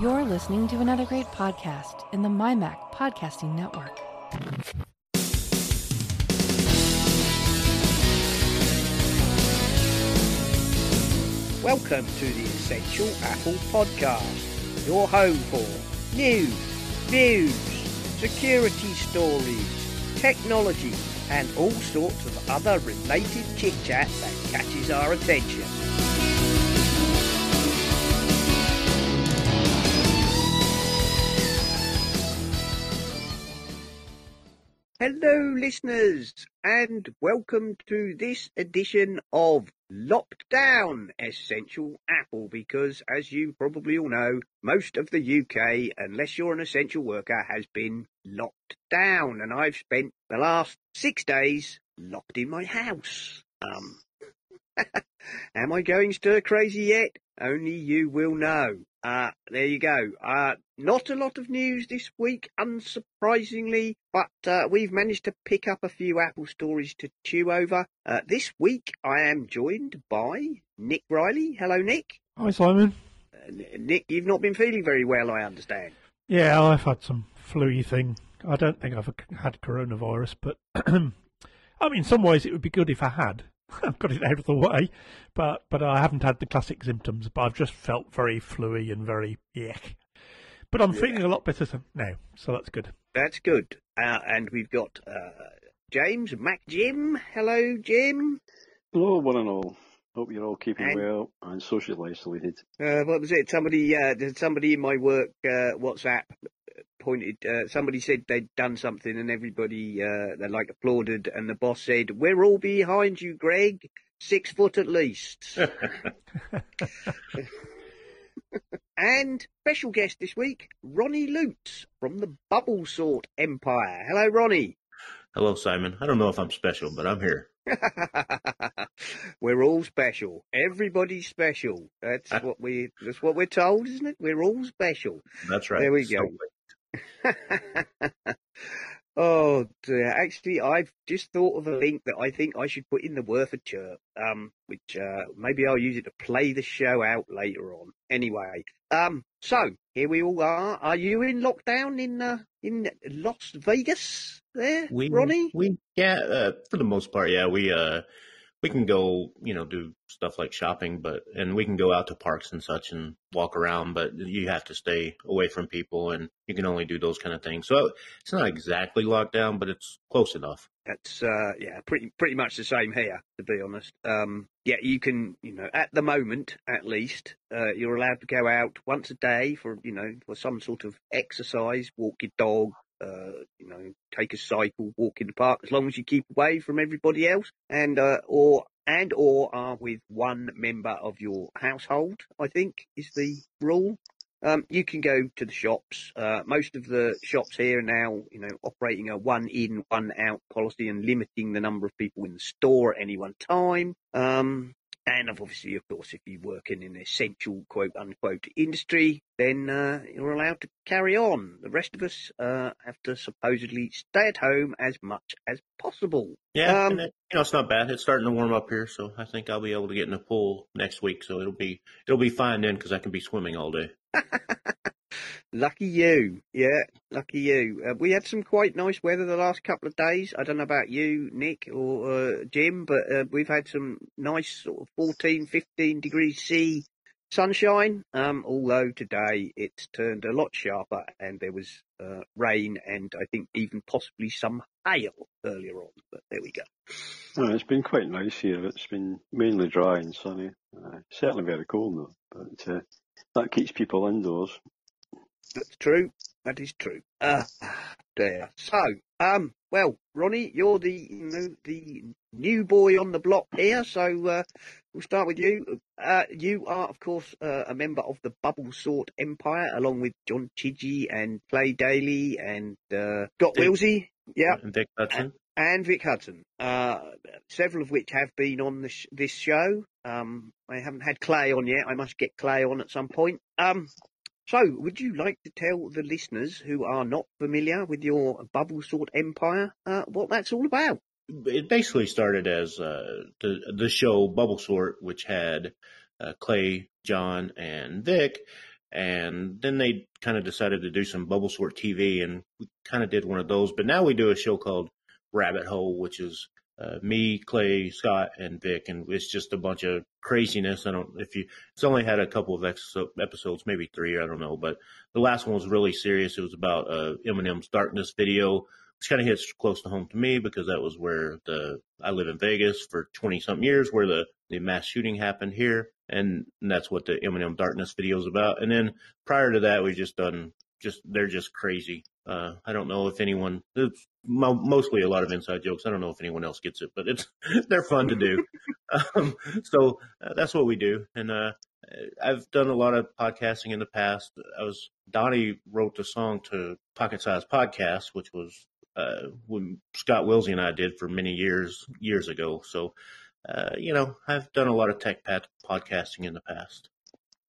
You're listening to another great podcast in the MyMac Podcasting Network. Welcome to the Essential Apple Podcast, your home for news, views, security stories, technology, and all sorts of other related chit chat that catches our attention. Hello, listeners, and welcome to this edition of Lockdown Essential Apple. Because, as you probably all know, most of the UK, unless you're an essential worker, has been locked down, and I've spent the last six days locked in my house. Um, am I going stir crazy yet? Only you will know. Uh, there you go. Uh, not a lot of news this week, unsurprisingly, but uh, we've managed to pick up a few Apple stories to chew over. Uh, this week, I am joined by Nick Riley. Hello, Nick. Hi, Simon. Uh, Nick, you've not been feeling very well, I understand. Yeah, I've had some flu thing. I don't think I've had coronavirus, but I mean, in some ways, it would be good if I had. I've got it out of the way, but but I haven't had the classic symptoms. But I've just felt very fluey and very yuck. But I'm yeah. feeling a lot better now, so that's good. That's good. Uh, and we've got uh, James MacJim. Hello, Jim. Hello, one and all. Hope you're all keeping and, well and socially isolated. Uh, what was it? Somebody, uh, somebody in my work uh, WhatsApp pointed. Uh, somebody said they'd done something, and everybody uh, they like applauded, and the boss said, "We're all behind you, Greg. Six foot at least." and special guest this week, Ronnie Lutes from the Bubble Sort Empire. Hello, Ronnie. Hello, Simon. I don't know if I'm special, but I'm here. we're all special. Everybody's special. That's what we. That's what we're told, isn't it? We're all special. That's right. There we go. oh dear. Actually, I've just thought of a link that I think I should put in the Werther chirp. Um, which uh, maybe I'll use it to play the show out later on. Anyway, um, so here we all are. Are you in lockdown in uh, in Las Vegas? There, we, Ronnie. We yeah, uh, for the most part, yeah. We uh we can go, you know, do stuff like shopping, but and we can go out to parks and such and walk around, but you have to stay away from people and you can only do those kind of things. So it's not exactly locked down, but it's close enough. That's uh yeah, pretty pretty much the same here, to be honest. Um yeah, you can, you know, at the moment at least, uh you're allowed to go out once a day for, you know, for some sort of exercise, walk your dog, uh, you know, take a cycle, walk in the park, as long as you keep away from everybody else, and uh, or and or are with one member of your household. I think is the rule. Um, you can go to the shops. Uh, most of the shops here are now, you know, operating a one in, one out policy and limiting the number of people in the store at any one time. Um, and obviously, of course, if you work in an essential quote unquote industry, then uh, you're allowed to carry on. The rest of us uh, have to supposedly stay at home as much as possible. Yeah, um, it, you know it's not bad. It's starting to warm up here, so I think I'll be able to get in the pool next week. So it'll be it'll be fine then because I can be swimming all day. Lucky you. Yeah, lucky you. Uh, we had some quite nice weather the last couple of days. I don't know about you, Nick or uh, Jim, but uh, we've had some nice sort of 14, 15 degrees C sunshine. Um, although today it's turned a lot sharper and there was uh, rain and I think even possibly some hail earlier on. But there we go. Oh, it's been quite nice here. It's been mainly dry and sunny. Uh, certainly very cold though, but uh, that keeps people indoors. That's true. That is true. Uh, there. So, um, well, Ronnie, you're the you know, the new boy on the block here, so uh, we'll start with you. Uh, you are, of course, uh, a member of the Bubble Sort Empire, along with John Chidgey and Clay Daly and uh, Scott Willsey. Yeah, and Vic Hudson. And Vic Hudson, uh, several of which have been on this, this show. Um, I haven't had Clay on yet. I must get Clay on at some point. Um, so, would you like to tell the listeners who are not familiar with your bubble sort empire uh, what that's all about? It basically started as uh, the the show Bubble Sort, which had uh, Clay, John, and Vic, and then they kind of decided to do some bubble sort TV, and we kind of did one of those. But now we do a show called Rabbit Hole, which is uh, me, Clay, Scott, and Vic, and it's just a bunch of craziness. I don't if you it's only had a couple of ex- episodes, maybe three, I don't know, but the last one was really serious. It was about uh, Eminem's Darkness video, which kind of hits close to home to me because that was where the I live in Vegas for twenty something years, where the the mass shooting happened here, and that's what the Eminem Darkness video is about. And then prior to that, we just done just they're just crazy. Uh, I don't know if anyone. It's mostly a lot of inside jokes. I don't know if anyone else gets it, but it's they're fun to do. um, so uh, that's what we do. And uh, I've done a lot of podcasting in the past. I was Donnie wrote the song to Pocket Size Podcast, which was uh, when Scott Willsey and I did for many years years ago. So uh, you know, I've done a lot of tech podcasting in the past.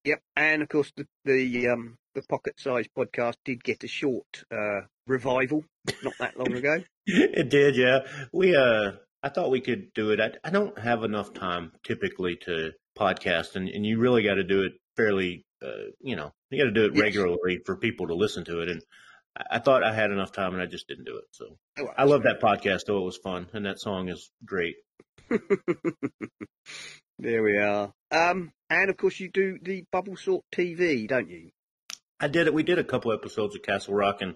Yep, and of course the the um, the Pocket Size podcast did get a short uh, revival not that long ago. it did, yeah. We uh, I thought we could do it. I, I don't have enough time typically to podcast, and, and you really got to do it fairly. Uh, you know, you got to do it yes. regularly for people to listen to it, and I, I thought I had enough time, and I just didn't do it. So oh, I love that podcast, though it was fun, and that song is great. there we are. Um, and of course, you do the Bubble Sort TV, don't you? I did it. We did a couple episodes of Castle Rock, and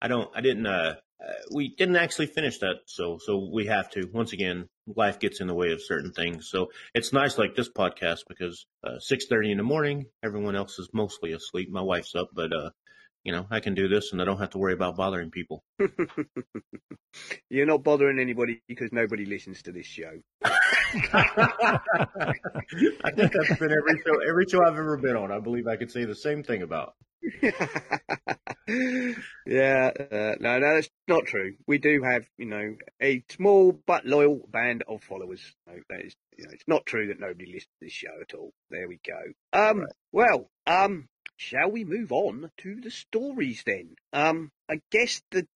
I don't. I didn't. Uh, uh, we didn't actually finish that, so so we have to. Once again, life gets in the way of certain things. So it's nice, like this podcast, because uh, six thirty in the morning, everyone else is mostly asleep. My wife's up, but uh, you know, I can do this and I don't have to worry about bothering people. You're not bothering anybody because nobody listens to this show. I think that's been every show, every show I've ever been on. I believe I could say the same thing about. yeah, uh, no, no, that's not true. We do have, you know, a small but loyal band of followers. No, that is, you know, it's not true that nobody listens to this show at all. There we go. Um, right. well, um, shall we move on to the stories then? Um, I guess the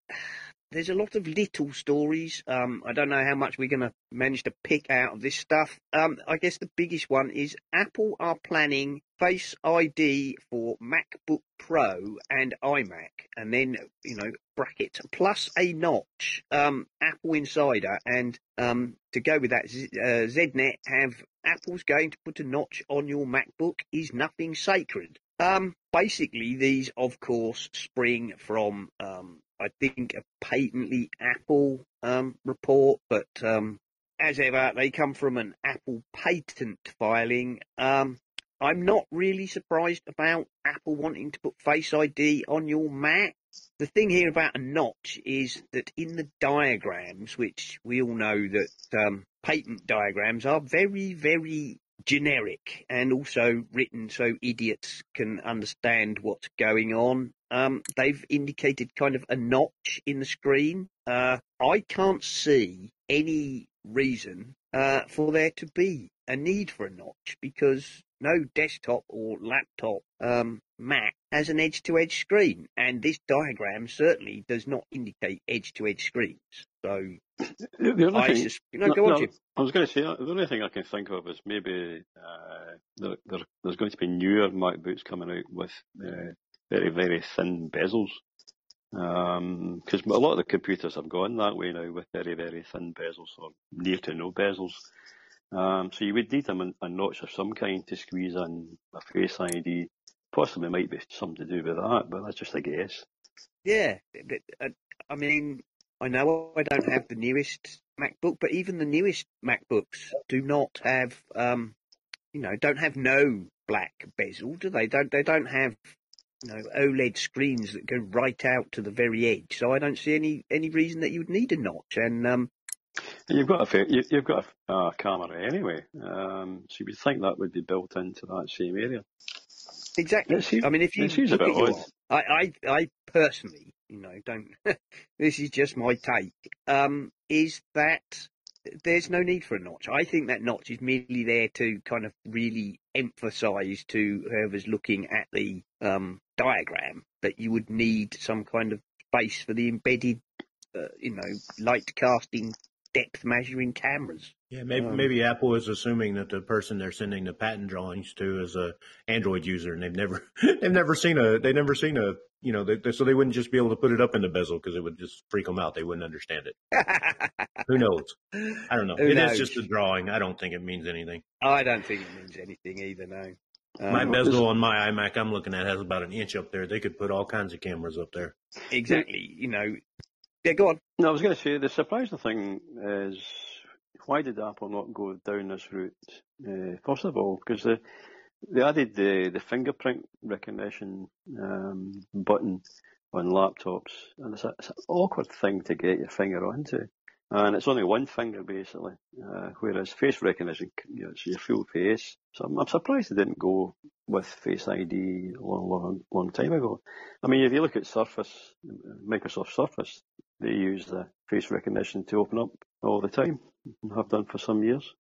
there's a lot of little stories. Um, I don't know how much we're going to manage to pick out of this stuff. Um, I guess the biggest one is Apple are planning Face ID for MacBook Pro and iMac, and then you know bracket plus a notch. Um, Apple Insider, and um, to go with that, uh, ZDNet have Apple's going to put a notch on your MacBook is nothing sacred. Um, basically, these, of course, spring from, um, I think, a patently Apple um, report, but um, as ever, they come from an Apple patent filing. Um, I'm not really surprised about Apple wanting to put Face ID on your Mac. The thing here about a notch is that in the diagrams, which we all know that um, patent diagrams are very, very generic and also written so idiots can understand what's going on. Um, they've indicated kind of a notch in the screen. Uh, I can't see any reason uh, for there to be a need for a notch because no desktop or laptop um, Mac has an edge-to-edge screen, and this diagram certainly does not indicate edge-to-edge screens. So, the only I thing, know, no, on, no, I was going to say the only thing I can think of is maybe uh, there, there, there's going to be newer MacBooks coming out with uh, very very thin bezels. Because um, a lot of the computers have gone that way now with very, very thin bezels or near to no bezels. Um, so you would need a, a notch of some kind to squeeze in a Face ID. Possibly might be something to do with that, but that's just a guess. Yeah, uh, I mean, I know I don't have the newest MacBook, but even the newest MacBooks do not have, um, you know, don't have no black bezel, do they? Don't they? Don't have you know, OLED screens that go right out to the very edge. So I don't see any any reason that you would need a notch. And um, You've got a you, have got a uh, camera anyway, um, so you would think that would be built into that same area. Exactly. Seems, I mean, if you look at your, I, I, I personally, you know, don't. this is just my take. Um, is that there's no need for a notch. I think that notch is merely there to kind of really emphasise to whoever's looking at the um, diagram that you would need some kind of space for the embedded, uh, you know, light casting depth measuring cameras. Yeah, maybe um, maybe Apple is assuming that the person they're sending the patent drawings to is a Android user, and they've never they've never seen a they've never seen a you know they, so they wouldn't just be able to put it up in the bezel because it would just freak them out. They wouldn't understand it. Who knows? I don't know. Who it knows? is just a drawing. I don't think it means anything. I don't think it means anything either. No. Um, my bezel on my iMac I'm looking at has about an inch up there. They could put all kinds of cameras up there. Exactly. You know. Yeah, go on. No, I was going to say the surprising thing is why did Apple not go down this route? Uh, first of all, because they they added the the fingerprint recognition um, button on laptops, and it's, a, it's, an awkward thing to get your finger onto, and it's only one finger basically, uh, whereas face recognition, you know, it's your full face. So I'm, I'm, surprised they didn't go with Face ID a long, long, long time ago. I mean, if you look at Surface, Microsoft Surface, they use the face recognition to open up all the time and have done for some years.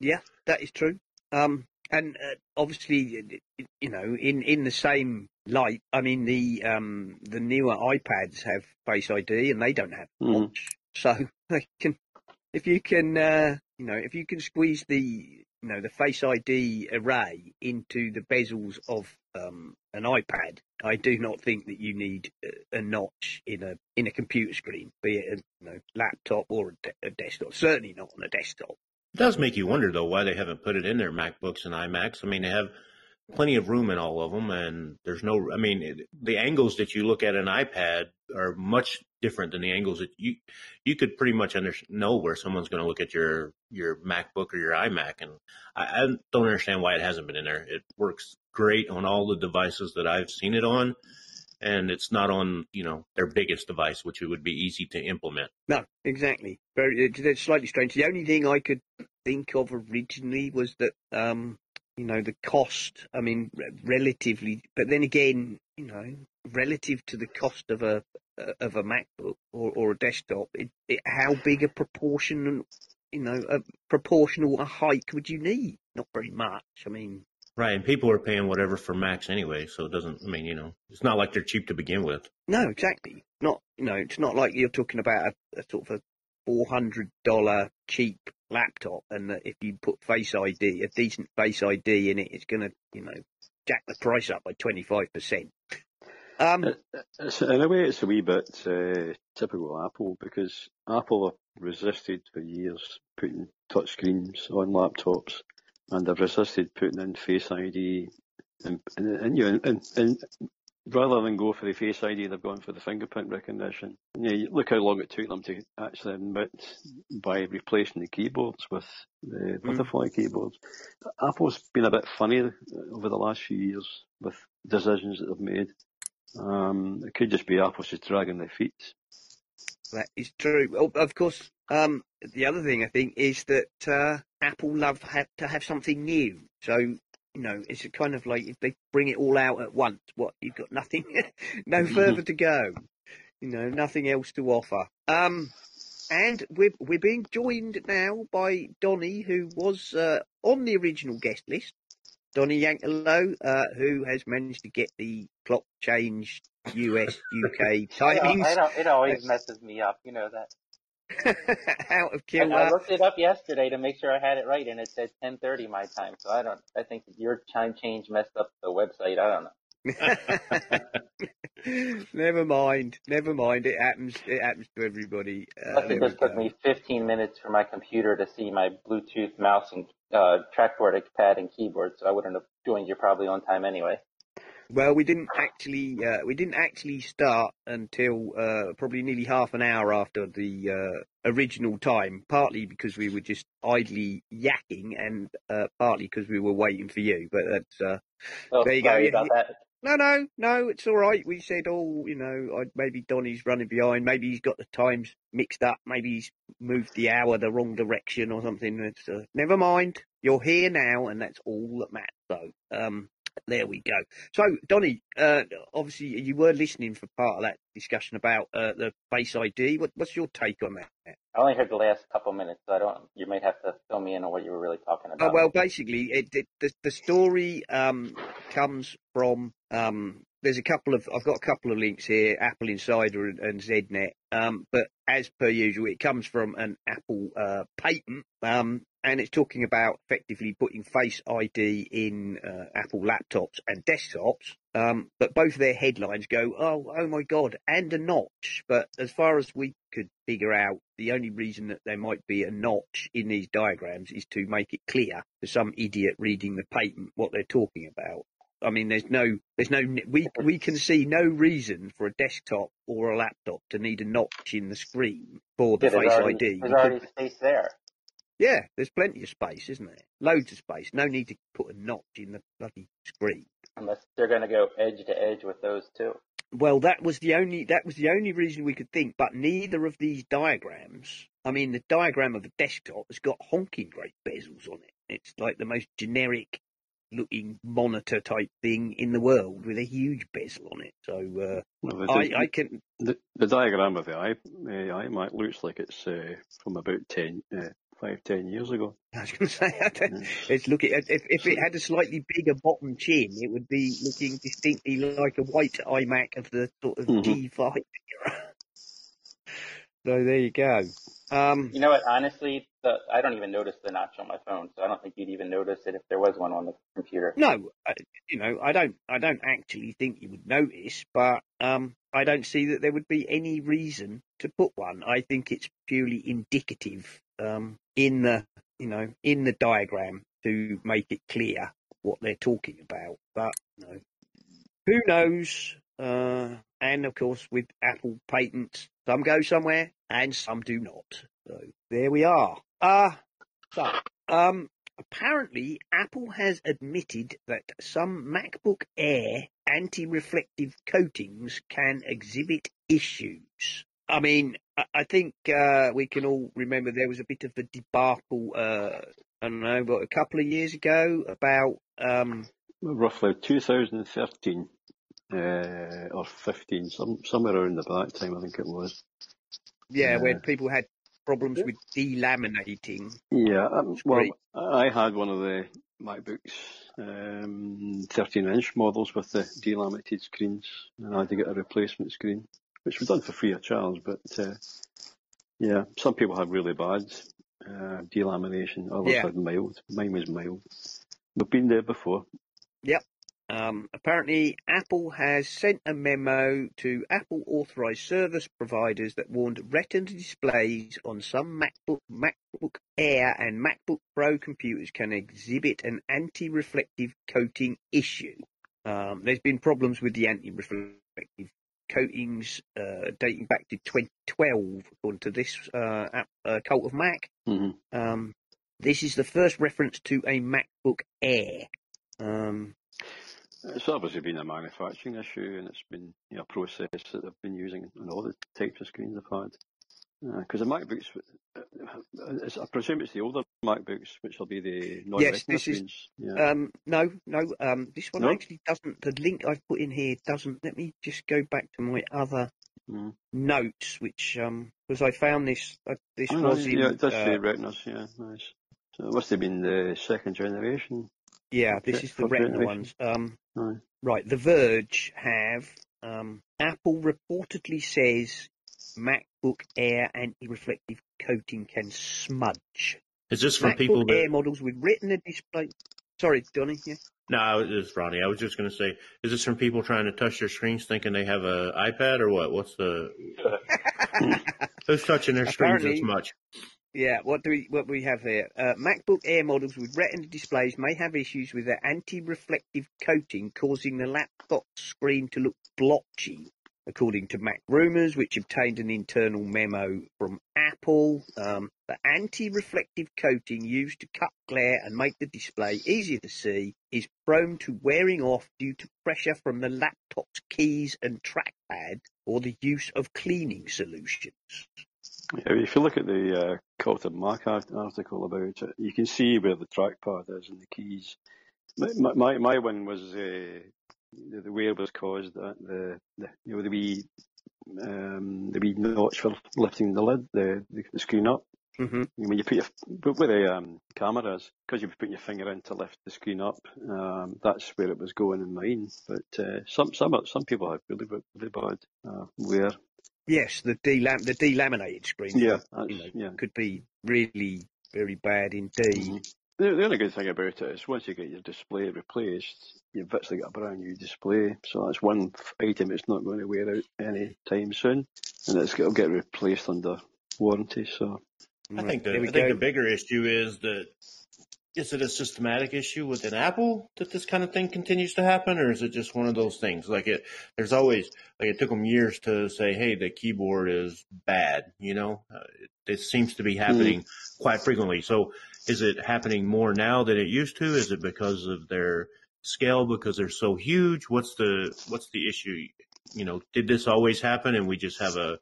Yeah, that is true. Um, and uh, obviously, you know, in, in the same light, I mean, the um, the newer iPads have Face ID and they don't have mm. So they can, if you can, uh, you know, if you can squeeze the you know the Face ID array into the bezels of um, an iPad, I do not think that you need a, notch in a in a computer screen, be it a you know, laptop or a, de- a, desktop. Certainly not on a desktop. It does make you wonder though why they haven't put it in their MacBooks and iMacs. I mean, they have plenty of room in all of them, and there's no. I mean, it, the angles that you look at an iPad are much different than the angles that you you could pretty much under, know where someone's going to look at your your MacBook or your iMac, and I, I don't understand why it hasn't been in there. It works great on all the devices that I've seen it on, and it's not on you know their biggest device, which it would be easy to implement. No, exactly. Very, it's slightly strange. The only thing I could think of originally was that um, you know the cost. I mean, relatively, but then again, you know, relative to the cost of a uh, of a MacBook or, or a desktop, it, it, how big a proportion, you know, a proportional a hike would you need? Not very much. I mean, right, and people are paying whatever for Macs anyway, so it doesn't. I mean, you know, it's not like they're cheap to begin with. No, exactly. Not, you know, it's not like you're talking about a, a sort of a four hundred dollar cheap laptop, and that if you put Face ID, a decent Face ID in it, it's going to, you know, jack the price up by twenty five percent. Um, in a way, it's a wee bit uh, typical Apple because Apple have resisted for years putting touchscreens on laptops, and they've resisted putting in Face ID. And, and, and you know, and, and rather than go for the Face ID, they've gone for the fingerprint recognition. You look how long it took them to actually admit by replacing the keyboards with the mm. butterfly keyboards. Apple's been a bit funny over the last few years with decisions that they've made. Um, it could just be Apple's just dragging their feet. That is true. Well, of course, um, the other thing I think is that uh, Apple love have to have something new. So you know, it's kind of like if they bring it all out at once, what you've got nothing, no further to go. You know, nothing else to offer. Um, and we're we're being joined now by Donny, who was uh, on the original guest list. Donny Yankellow, uh, who has managed to get the clock changed US UK timings. It always messes me up, you know that. Out of. I, I looked it up yesterday to make sure I had it right, and it said 10:30 my time. So I don't. I think your time change messed up the website. I don't know. never mind. Never mind. It happens. It happens to everybody. Uh, it just took me 15 minutes for my computer to see my Bluetooth mouse and uh, trackboard pad and keyboard, so I wouldn't have joined you probably on time anyway. Well, we didn't actually uh, we didn't actually start until uh, probably nearly half an hour after the uh, original time. Partly because we were just idly yakking, and uh, partly because we were waiting for you. But that's uh, oh, there you go. About that. No, no, no, it's all right. We said, oh, you know, maybe Donny's running behind. Maybe he's got the times mixed up. Maybe he's moved the hour the wrong direction or something. It's, uh, never mind. You're here now, and that's all that matters. So, um, there we go. So, Donny, uh, obviously you were listening for part of that discussion about uh, the Face ID. What, what's your take on that? I only heard the last couple minutes, so I don't. You might have to fill me in on what you were really talking about. Oh, well, basically, it, it, the the story um, comes from um, there's a couple of I've got a couple of links here, Apple Insider and, and ZDNet. Um, but as per usual, it comes from an Apple uh, patent, um, and it's talking about effectively putting Face ID in uh, Apple laptops and desktops. Um, but both their headlines go, oh, oh my God, and a notch. But as far as we could figure out, the only reason that there might be a notch in these diagrams is to make it clear to some idiot reading the patent what they're talking about. I mean, there's no, there's no, we we can see no reason for a desktop or a laptop to need a notch in the screen for the yeah, Face already, ID. There's already space there. Yeah, there's plenty of space, isn't there? Loads of space. No need to put a notch in the bloody screen. Unless they're going to go edge to edge with those two. Well, that was the only that was the only reason we could think. But neither of these diagrams. I mean, the diagram of the desktop has got honking great bezels on it. It's like the most generic looking monitor type thing in the world with a huge bezel on it. So uh, well, I, I, can. The, the, diagram of the i uh, iMac looks like it's uh, from about ten, uh, five, ten years ago. I was going to say, it's looking. If, if it had a slightly bigger bottom chin, it would be looking distinctly like a white iMac of the sort of mm-hmm. G5 era. so there you go. Um, you know what? Honestly, the, I don't even notice the notch on my phone, so I don't think you'd even notice it if there was one on the computer. No, uh, you know, I don't. I don't actually think you would notice, but um, I don't see that there would be any reason to put one. I think it's purely indicative um, in the, you know, in the diagram to make it clear what they're talking about. But you know, who knows? Uh, and of course, with Apple patents, some go somewhere and some do not. So there we are. Uh, so, um, apparently Apple has admitted that some MacBook Air anti-reflective coatings can exhibit issues. I mean, I think uh, we can all remember there was a bit of a debacle, uh, I don't know, what, a couple of years ago about. Um, Roughly 2013 uh, or 15, some, somewhere around about that time, I think it was. Yeah, when people had problems with delaminating. Yeah, um, well, I had one of the MacBooks, um, 13 inch models with the delaminated screens, and I had to get a replacement screen, which was done for free of charge. But uh, yeah, some people had really bad uh, delamination, others yeah. had mild. Mine was mild. We've been there before. Yep. Um, apparently, Apple has sent a memo to Apple authorized service providers that warned Retina displays on some MacBook, MacBook Air, and MacBook Pro computers can exhibit an anti reflective coating issue. Um, there's been problems with the anti reflective coatings uh, dating back to 2012, according to this uh, app, uh, Cult of Mac. Mm-hmm. Um, this is the first reference to a MacBook Air. Um, it's obviously been a manufacturing issue, and it's been you know, a process that they've been using on all the types of screens they've had. Because uh, the MacBooks, uh, I presume it's the older MacBooks, which will be the non yes, this is. Yeah. Um, no, no. Um, this one no? actually doesn't. The link I've put in here doesn't. Let me just go back to my other mm. notes, which um, because I found this. Uh, this oh, was yeah, in. it does uh, say Retinas. Yeah, nice. So it must have been the second generation. Yeah, this is the Retina ones. Um, Right, The Verge have um, Apple reportedly says MacBook Air anti-reflective coating can smudge. Is this from MacBook people that... Air models with Retina display? Sorry, Donny. Yeah. No, it's Ronnie. I was just going to say, is this from people trying to touch their screens thinking they have an iPad or what? What's the? Who's touching their screens this much? Yeah, what do we what we have here? Uh, MacBook Air models with Retina displays may have issues with their anti-reflective coating, causing the laptop screen to look blotchy, according to MacRumors, which obtained an internal memo from Apple. Um, the anti-reflective coating used to cut glare and make the display easier to see is prone to wearing off due to pressure from the laptop's keys and trackpad or the use of cleaning solutions. Yeah, if you look at the uh, Cult of Mac article about it, you can see where the trackpad is and the keys. My my, my one was uh, the wear was caused at the, the you know the wee um, the wee notch for lifting the lid the, the, the screen up Mm-hmm. When you put your where the um, camera is, because you put your finger in to lift the screen up, um, that's where it was going in mine. But uh, some some some people have really really bad uh, wear. Yes, the delam the delaminated screen. Yeah, you know, yeah, could be really very bad indeed. The, the only good thing about it is once you get your display replaced, you've virtually got a brand new display. So that's one item that's not going to wear out any time soon, and it's going to get replaced under warranty. So I think the I think the bigger issue is that is it a systematic issue within Apple that this kind of thing continues to happen, or is it just one of those things? Like it, there's always like it took them years to say, "Hey, the keyboard is bad." You know, uh, it, it, seems to be happening mm. quite frequently. So, is it happening more now than it used to? Is it because of their scale because they're so huge? What's the what's the issue? You know, did this always happen and we just have a,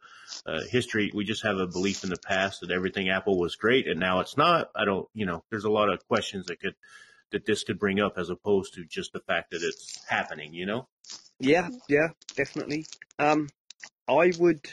a, history? We just have a belief in the past that everything Apple was great and now it's not. I don't. You know, there's a lot of questions that could that this could bring up as opposed to just the fact that it's happening. You know. Yeah, yeah, definitely. Um, I would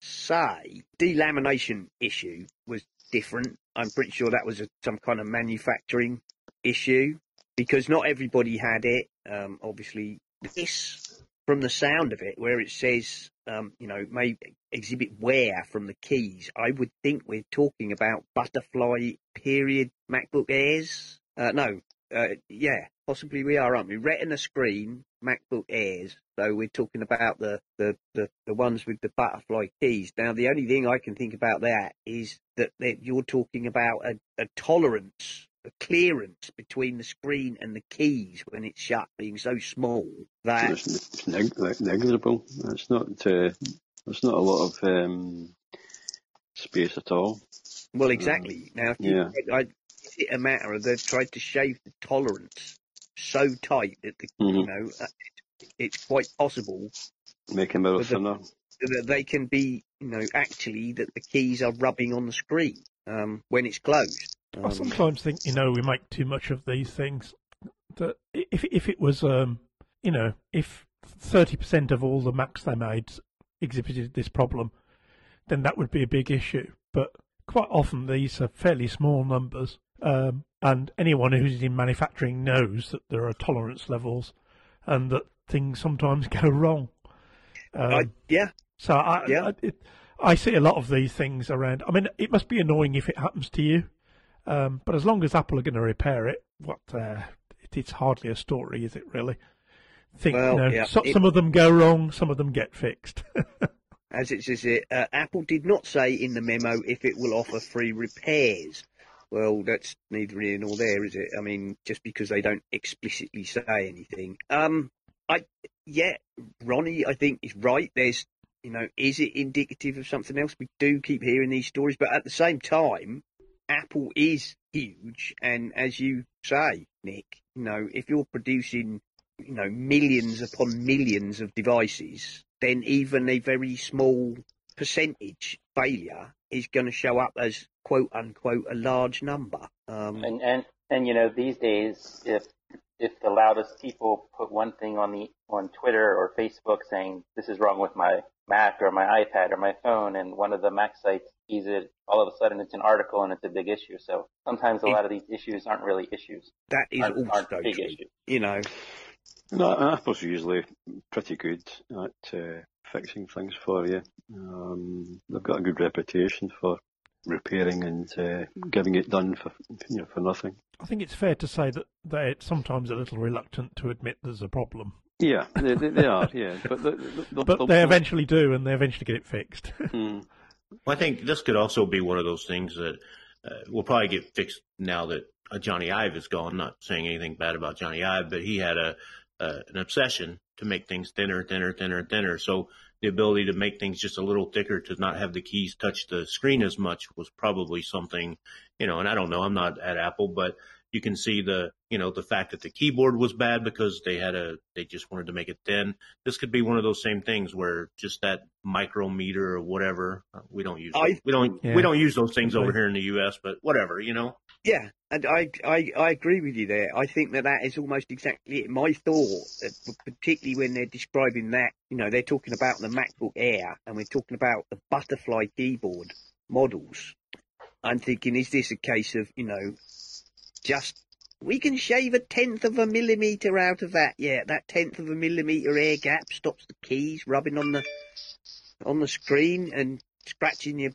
say delamination issue was different. I'm pretty sure that was a, some kind of manufacturing issue because not everybody had it. Um, obviously, this, from the sound of it, where it says, um, you know, may exhibit wear from the keys, I would think we're talking about butterfly period MacBook Airs. Uh, no, uh, yeah, possibly we are, aren't we? Retina screen MacBook Airs. So we're talking about the, the, the, the ones with the butterfly keys. Now, the only thing I can think about that is that, that you're talking about a, a tolerance a clearance between the screen and the keys when it's shut being so small that it's, it's neg- negligible. It's not. Uh, not a lot of um, space at all. Well, exactly. Um, now, yeah. You, I, it a matter of they've tried to shave the tolerance so tight that the, mm-hmm. you know uh, it's quite possible make them a little thinner. That they can be, you know, actually that the keys are rubbing on the screen um, when it's closed. Um, I sometimes think, you know, we make too much of these things. That if if it was, um, you know, if thirty percent of all the Macs they made exhibited this problem, then that would be a big issue. But quite often these are fairly small numbers, um, and anyone who's in manufacturing knows that there are tolerance levels, and that things sometimes go wrong. Um, yeah. So I, yeah. I, it, I see a lot of these things around. I mean, it must be annoying if it happens to you. Um, but as long as Apple are going to repair it, what uh, it, it's hardly a story, is it really? Think, well, you know, yeah, so, some of them go wrong, some of them get fixed. as it says it, uh, Apple did not say in the memo if it will offer free repairs. Well, that's neither here nor there, is it? I mean, just because they don't explicitly say anything. Um, I yeah, Ronnie, I think is right. There's, you know, is it indicative of something else? We do keep hearing these stories, but at the same time, Apple is huge, and as you say, Nick, you know, if you're producing, you know, millions upon millions of devices, then even a very small percentage failure is going to show up as quote unquote a large number. Um, and and and you know, these days, if if the loudest people put one thing on the on Twitter or Facebook saying this is wrong with my Mac or my iPad or my phone, and one of the Mac sites sees it, all of a sudden it's an article and it's a big issue. So sometimes a lot of these issues aren't really issues. That is aren't, also aren't big true. Issues. You know. No, Apple's usually pretty good at uh, fixing things for you. Um, they've got a good reputation for repairing and uh, getting it done for you know for nothing. I think it's fair to say that they're sometimes a little reluctant to admit there's a problem. Yeah, they, they are. Yeah, but the, the, but they eventually do, and they eventually get it fixed. Mm. Well, I think this could also be one of those things that uh, will probably get fixed now that uh, Jony Ive is gone. Not saying anything bad about Jony Ive, but he had a uh, an obsession to make things thinner, thinner, thinner, thinner. So the ability to make things just a little thicker to not have the keys touch the screen as much was probably something, you know, and I don't know, I'm not at Apple, but you can see the, you know, the fact that the keyboard was bad because they had a, they just wanted to make it thin. This could be one of those same things where just that micrometer or whatever, uh, we don't use, I, we don't, yeah. we don't use those things over here in the U.S., but whatever, you know. Yeah, and I, I, I agree with you there. I think that that is almost exactly it. My thought, particularly when they're describing that, you know, they're talking about the MacBook Air and we're talking about the butterfly keyboard models. I'm thinking, is this a case of you know, just we can shave a tenth of a millimetre out of that. Yeah, that tenth of a millimetre air gap stops the keys rubbing on the on the screen and scratching your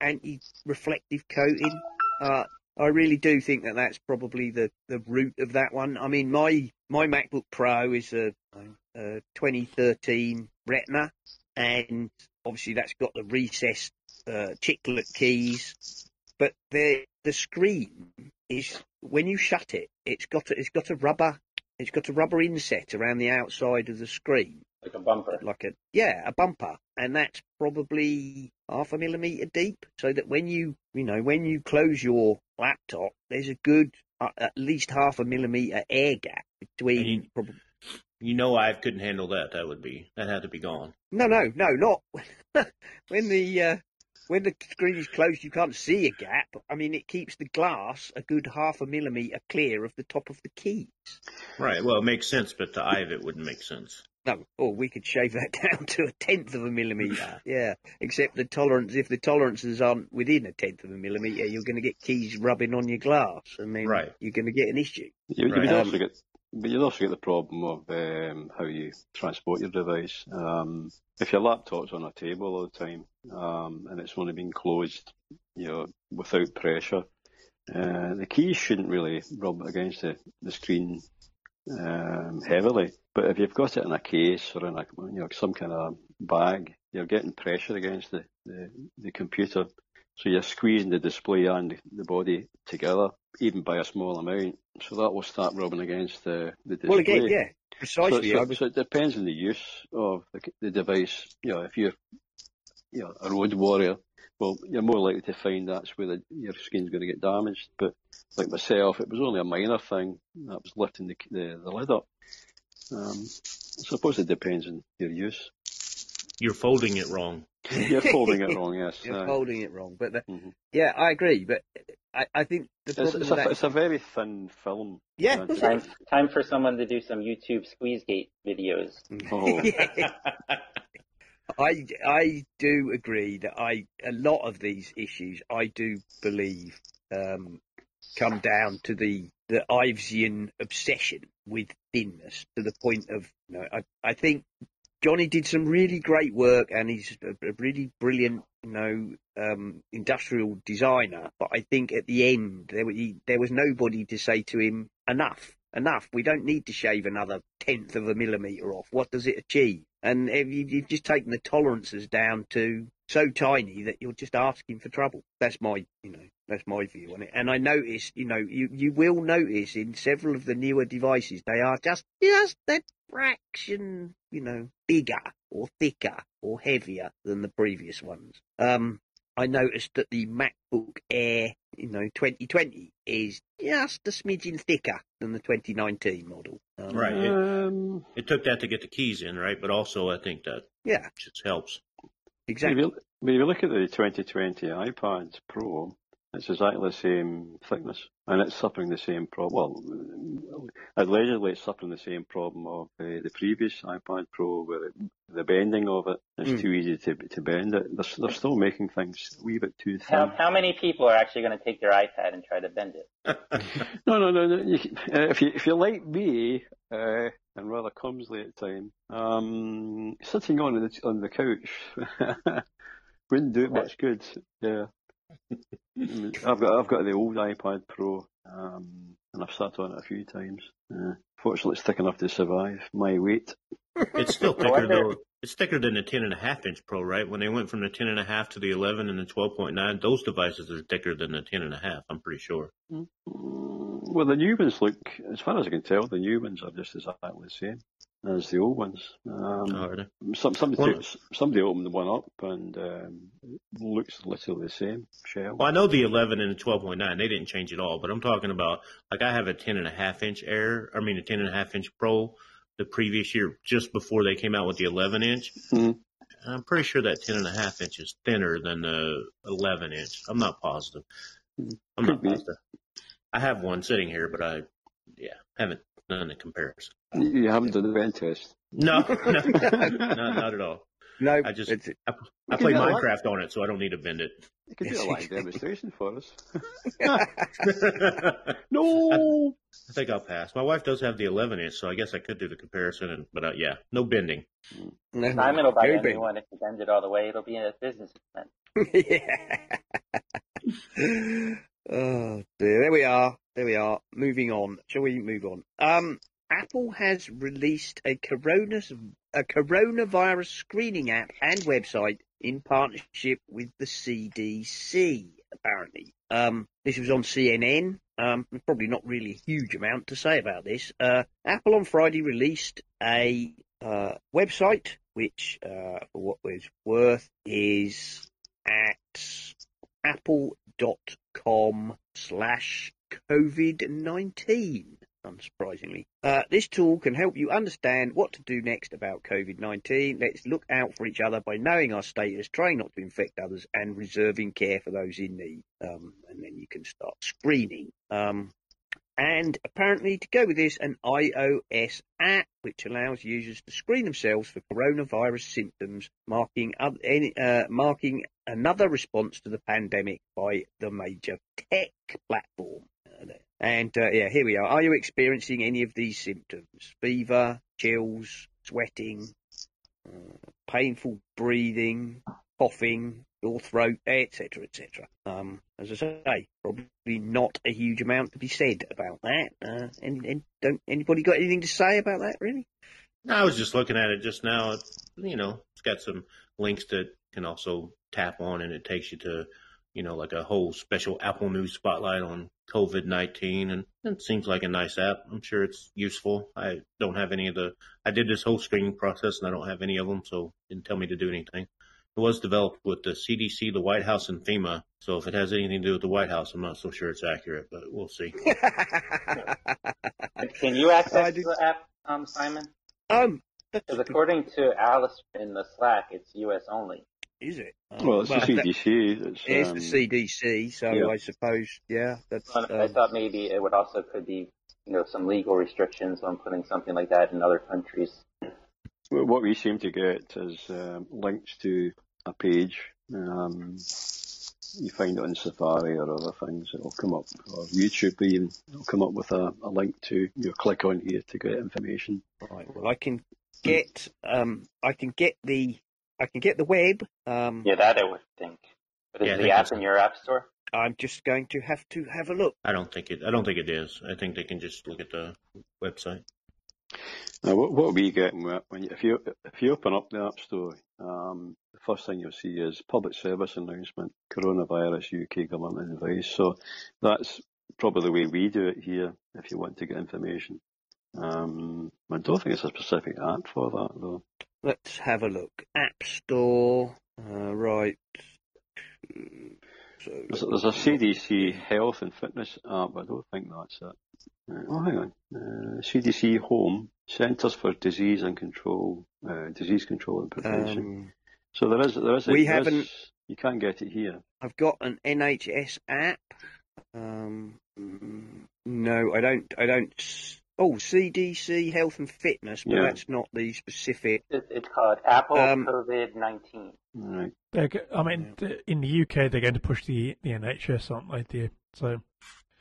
anti-reflective coating. Uh, I really do think that that's probably the, the root of that one. I mean, my my MacBook Pro is a, a 2013 Retina, and obviously that's got the recessed uh, chiclet keys, but the the screen is when you shut it, it's got a, it's got a rubber it's got a rubber inset around the outside of the screen, like a bumper. Like a yeah, a bumper, and that's probably half a millimeter deep, so that when you you know when you close your laptop, there's a good uh, at least half a millimeter air gap between. You, probably, you know, I couldn't handle that. That would be that had to be gone. No, no, no, not when the uh, when the screen is closed, you can't see a gap. I mean, it keeps the glass a good half a millimeter clear of the top of the keys. Right. Well, it makes sense, but the eye of it wouldn't make sense. No, or oh, we could shave that down to a tenth of a millimetre. yeah, except the tolerance, if the tolerances aren't within a tenth of a millimetre, you're going to get keys rubbing on your glass. I mean, right. you're going to get an issue. You, right. You'd also get, but you'd also get the problem of um, how you transport your device. Um, if your laptop's on a table all the time um, and it's only being closed, you know, without pressure, uh, the keys shouldn't really rub against the, the screen um, heavily. But if you've got it in a case or in a you know some kind of bag, you're getting pressure against the, the, the computer. So you're squeezing the display and the body together, even by a small amount. So that will start rubbing against the, the display. Well, again, yeah, precisely. So, so, so, it depends on the use of the, the device. You know, if you're you know, a road warrior, well, you're more likely to find that's where the, your skin's going to get damaged. But like myself, it was only a minor thing that was lifting the, the, the lid up. Um, I suppose it depends on your use. You're folding it wrong. You're folding it wrong, yes. You're uh, folding it wrong. But the, mm-hmm. yeah, I agree. But I, I think the it's, it's, a, that... it's, a, very thin film. Yeah. Time, time for someone to do some YouTube Squeezegate videos. Oh. I, I do agree that I a lot of these issues I do believe um, come down to the the Ivesian obsession with thinness to the point of you know I I think Jony did some really great work and he's a, really brilliant you know um, industrial designer but I think at the end there he, there was nobody to say to him enough enough. We don't need to shave another tenth of a millimeter off. What does it achieve? And you've just taken the tolerances down to so tiny that you're just asking for trouble. That's my, you know, that's my view on it. And I noticed, you know, you, you will notice in several of the newer devices, they are just, just that fraction, you know, bigger or thicker or heavier than the previous ones. Um, I noticed that the MacBook Air, you know, 2020 is just a smidgen thicker than the 2019 model. Um, right. It, um, it, took that to get the keys in, right? But also, I think that yeah, just helps. Exactly. If you, you look at the 2020 iPad Pro, it's exactly the same thickness, and it's suffering the same problem. Well, allegedly, it's suffering the same problem of uh, the previous iPad Pro, where it, the bending of it is mm. too easy to to bend it. They're, they're still making things a wee bit too thin. How, how many people are actually going to take their iPad and try to bend it? no, no, no. no. You, uh, if you if you like me uh, and rather clumsily at time, um, sitting on the on the couch wouldn't do it much good. Yeah. I've got I've got the old iPad Pro, um, and I've sat on it a few times. Uh, fortunately, it's thick enough to survive my weight. It's still thicker though. It's thicker than the 10.5 inch Pro, right? When they went from the 10.5 to the 11 and the 12.9, those devices are thicker than the 10.5. I'm pretty sure. Mm, well, the new ones look, as far as I can tell, the new ones are just exactly the same as the old ones. Um, oh, some, somebody, well, somebody opened one up and um, looks literally the same shell. Well, I know the 11 and the 12.9, they didn't change at all, but I'm talking about, like I have a 10 and a half inch Air, I mean a 10 and a half inch Pro the previous year, just before they came out with the 11 inch. Mm-hmm. I'm pretty sure that 10 and a half inch is thinner than the 11 inch. I'm not positive. Mm-hmm. I'm not positive. I have one sitting here, but I, yeah, haven't done the comparison. You haven't done the bend test? No, no, not, not at all. No, I just I, I play Minecraft on it, so I don't need to bend it. You could do a live demonstration for us. no, I, I, think I'll pass. My wife does have the 11 inch, so I guess I could do the comparison. And, but uh, yeah, no bending. No, Simon will buy a new if you bend it all the way. It'll be a business expense. yeah. Oh dear. There we are. There we are. Moving on. Shall we move on? Um, Apple has released a corona a coronavirus screening app and website in partnership with the CDC, apparently. Um, this was on CNN. Um, probably not really a huge amount to say about this. Uh, Apple on Friday released a uh, website, which, uh, for what it's worth, is at apple.com slash COVID-19 unsurprisingly. Uh, this tool can help you understand what to do next about COVID-19. Let's look out for each other by knowing our status, trying not to infect others, and reserving care for those in need. Um, and then you can start screening. Um, and apparently, to go with this, an iOS app which allows users to screen themselves for coronavirus symptoms, marking, uh, marking another response to the pandemic by the major tech platform. And uh, yeah, here we are. Are you experiencing any of these symptoms? Fever, chills, sweating, uh, painful breathing, coughing, your throat, etc., etc. Um, as I say, probably not a huge amount to be said about that. Uh, and, and don't anybody got anything to say about that, really? No, I was just looking at it just now. You know, it's got some links that can also tap on, and it takes you to you know, like a whole special Apple News spotlight on COVID 19. And it seems like a nice app. I'm sure it's useful. I don't have any of the, I did this whole screening process and I don't have any of them, so didn't tell me to do anything. It was developed with the CDC, the White House, and FEMA. So if it has anything to do with the White House, I'm not so sure it's accurate, but we'll see. Can you access the app, um, Simon? Um, because according to Alice in the Slack, it's US only. Is it? Um, well, it's well, the CDC. It's, it's um, the CDC, so yeah. I suppose, yeah. That's. Well, I um, thought maybe it would also could be, you know, some legal restrictions on putting something like that in other countries. What we seem to get is um, links to a page. Um, you find it on Safari or other things. It'll come up, or YouTube even. It'll come up with a, a link to you click on here to get information. Right. Well, I can get um, I can get the I can get the web. Um, yeah, that I would think. But is yeah, the app in your app store? I'm just going to have to have a look. I don't think it. I don't think it is. I think they can just look at the website. Now, what, what we get when you, if you if you open up the app store, um, the first thing you'll see is public service announcement, coronavirus UK government advice. So that's probably the way we do it here. If you want to get information, um, I don't think it's a specific app for that though. Let's have a look. App Store. Uh, right. So, there's, there's, a CDC health and fitness app. I don't think that's it. Uh, oh, hang on. Uh, CDC Home Centers for Disease and Control, uh, Disease Control and Prevention. Um, so there is, there is. A, we haven't. Is, you can't get it here. I've got an NHS app. Um, no, I don't. I don't Oh, CDC Health and Fitness, but yeah. that's not the specific. It's called Apple um, COVID nineteen. Right. I mean, in the UK, they're going to push the the NHS, aren't they, dear? So.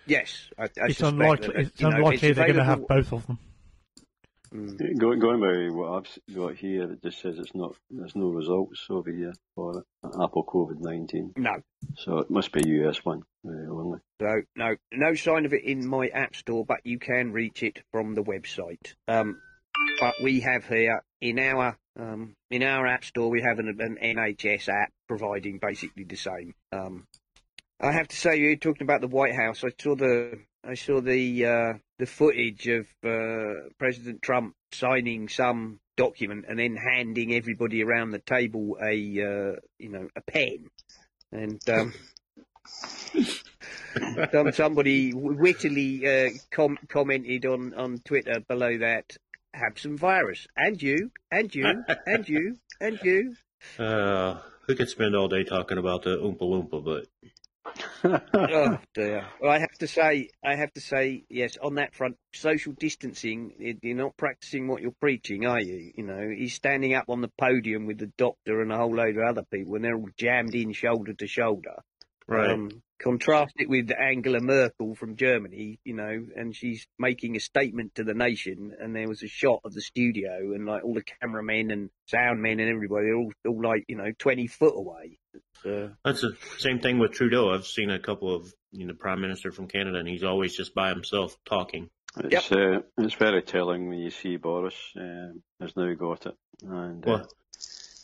Yes, I, I it's unlikely. That, it's unlikely know, it's they're going to have both of them. Mm. Going, going by what I've got here, it just says it's not. There's no results over here for. Apple COVID nineteen. No. So it must be a US one uh, only. So no, no sign of it in my app store, but you can reach it from the website. Um, but we have here in our um, in our app store we have an, an NHS app providing basically the same. Um, I have to say, you're talking about the White House. I saw the I saw the uh, the footage of uh, President Trump signing some document and then handing everybody around the table a uh, you know a pen, and um, somebody wittily uh, com- commented on on Twitter below that have some virus and you and you and you and you. Uh, we could spend all day talking about the Oompa Loompa, but oh dear. Well, I have to say, I have to say, yes, on that front, social distancing, you're not practicing what you're preaching, are you? You know, he's standing up on the podium with the doctor and a whole load of other people, and they're all jammed in shoulder to shoulder. Right. Um, contrast it with Angela Merkel from Germany, you know, and she's making a statement to the nation. And there was a shot of the studio, and like all the cameramen and sound men and everybody, they're all, all like, you know, 20 foot away. Uh, That's the same thing with Trudeau. I've seen a couple of, you know, prime minister from Canada, and he's always just by himself talking. It's yep. uh, it's very telling when you see Boris um, has now got it. And uh,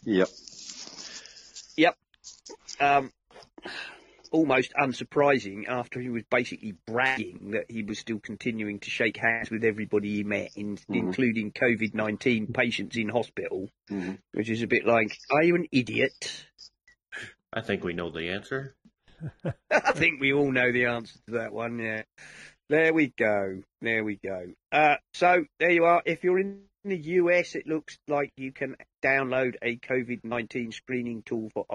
yep, yep. Um, almost unsurprising after he was basically bragging that he was still continuing to shake hands with everybody he met, in, mm-hmm. including COVID 19 patients in hospital, mm-hmm. which is a bit like, are you an idiot? I think we know the answer. I think we all know the answer to that one, yeah. There we go. There we go. Uh, so there you are. If you're in in the US, it looks like you can download a COVID 19 screening tool for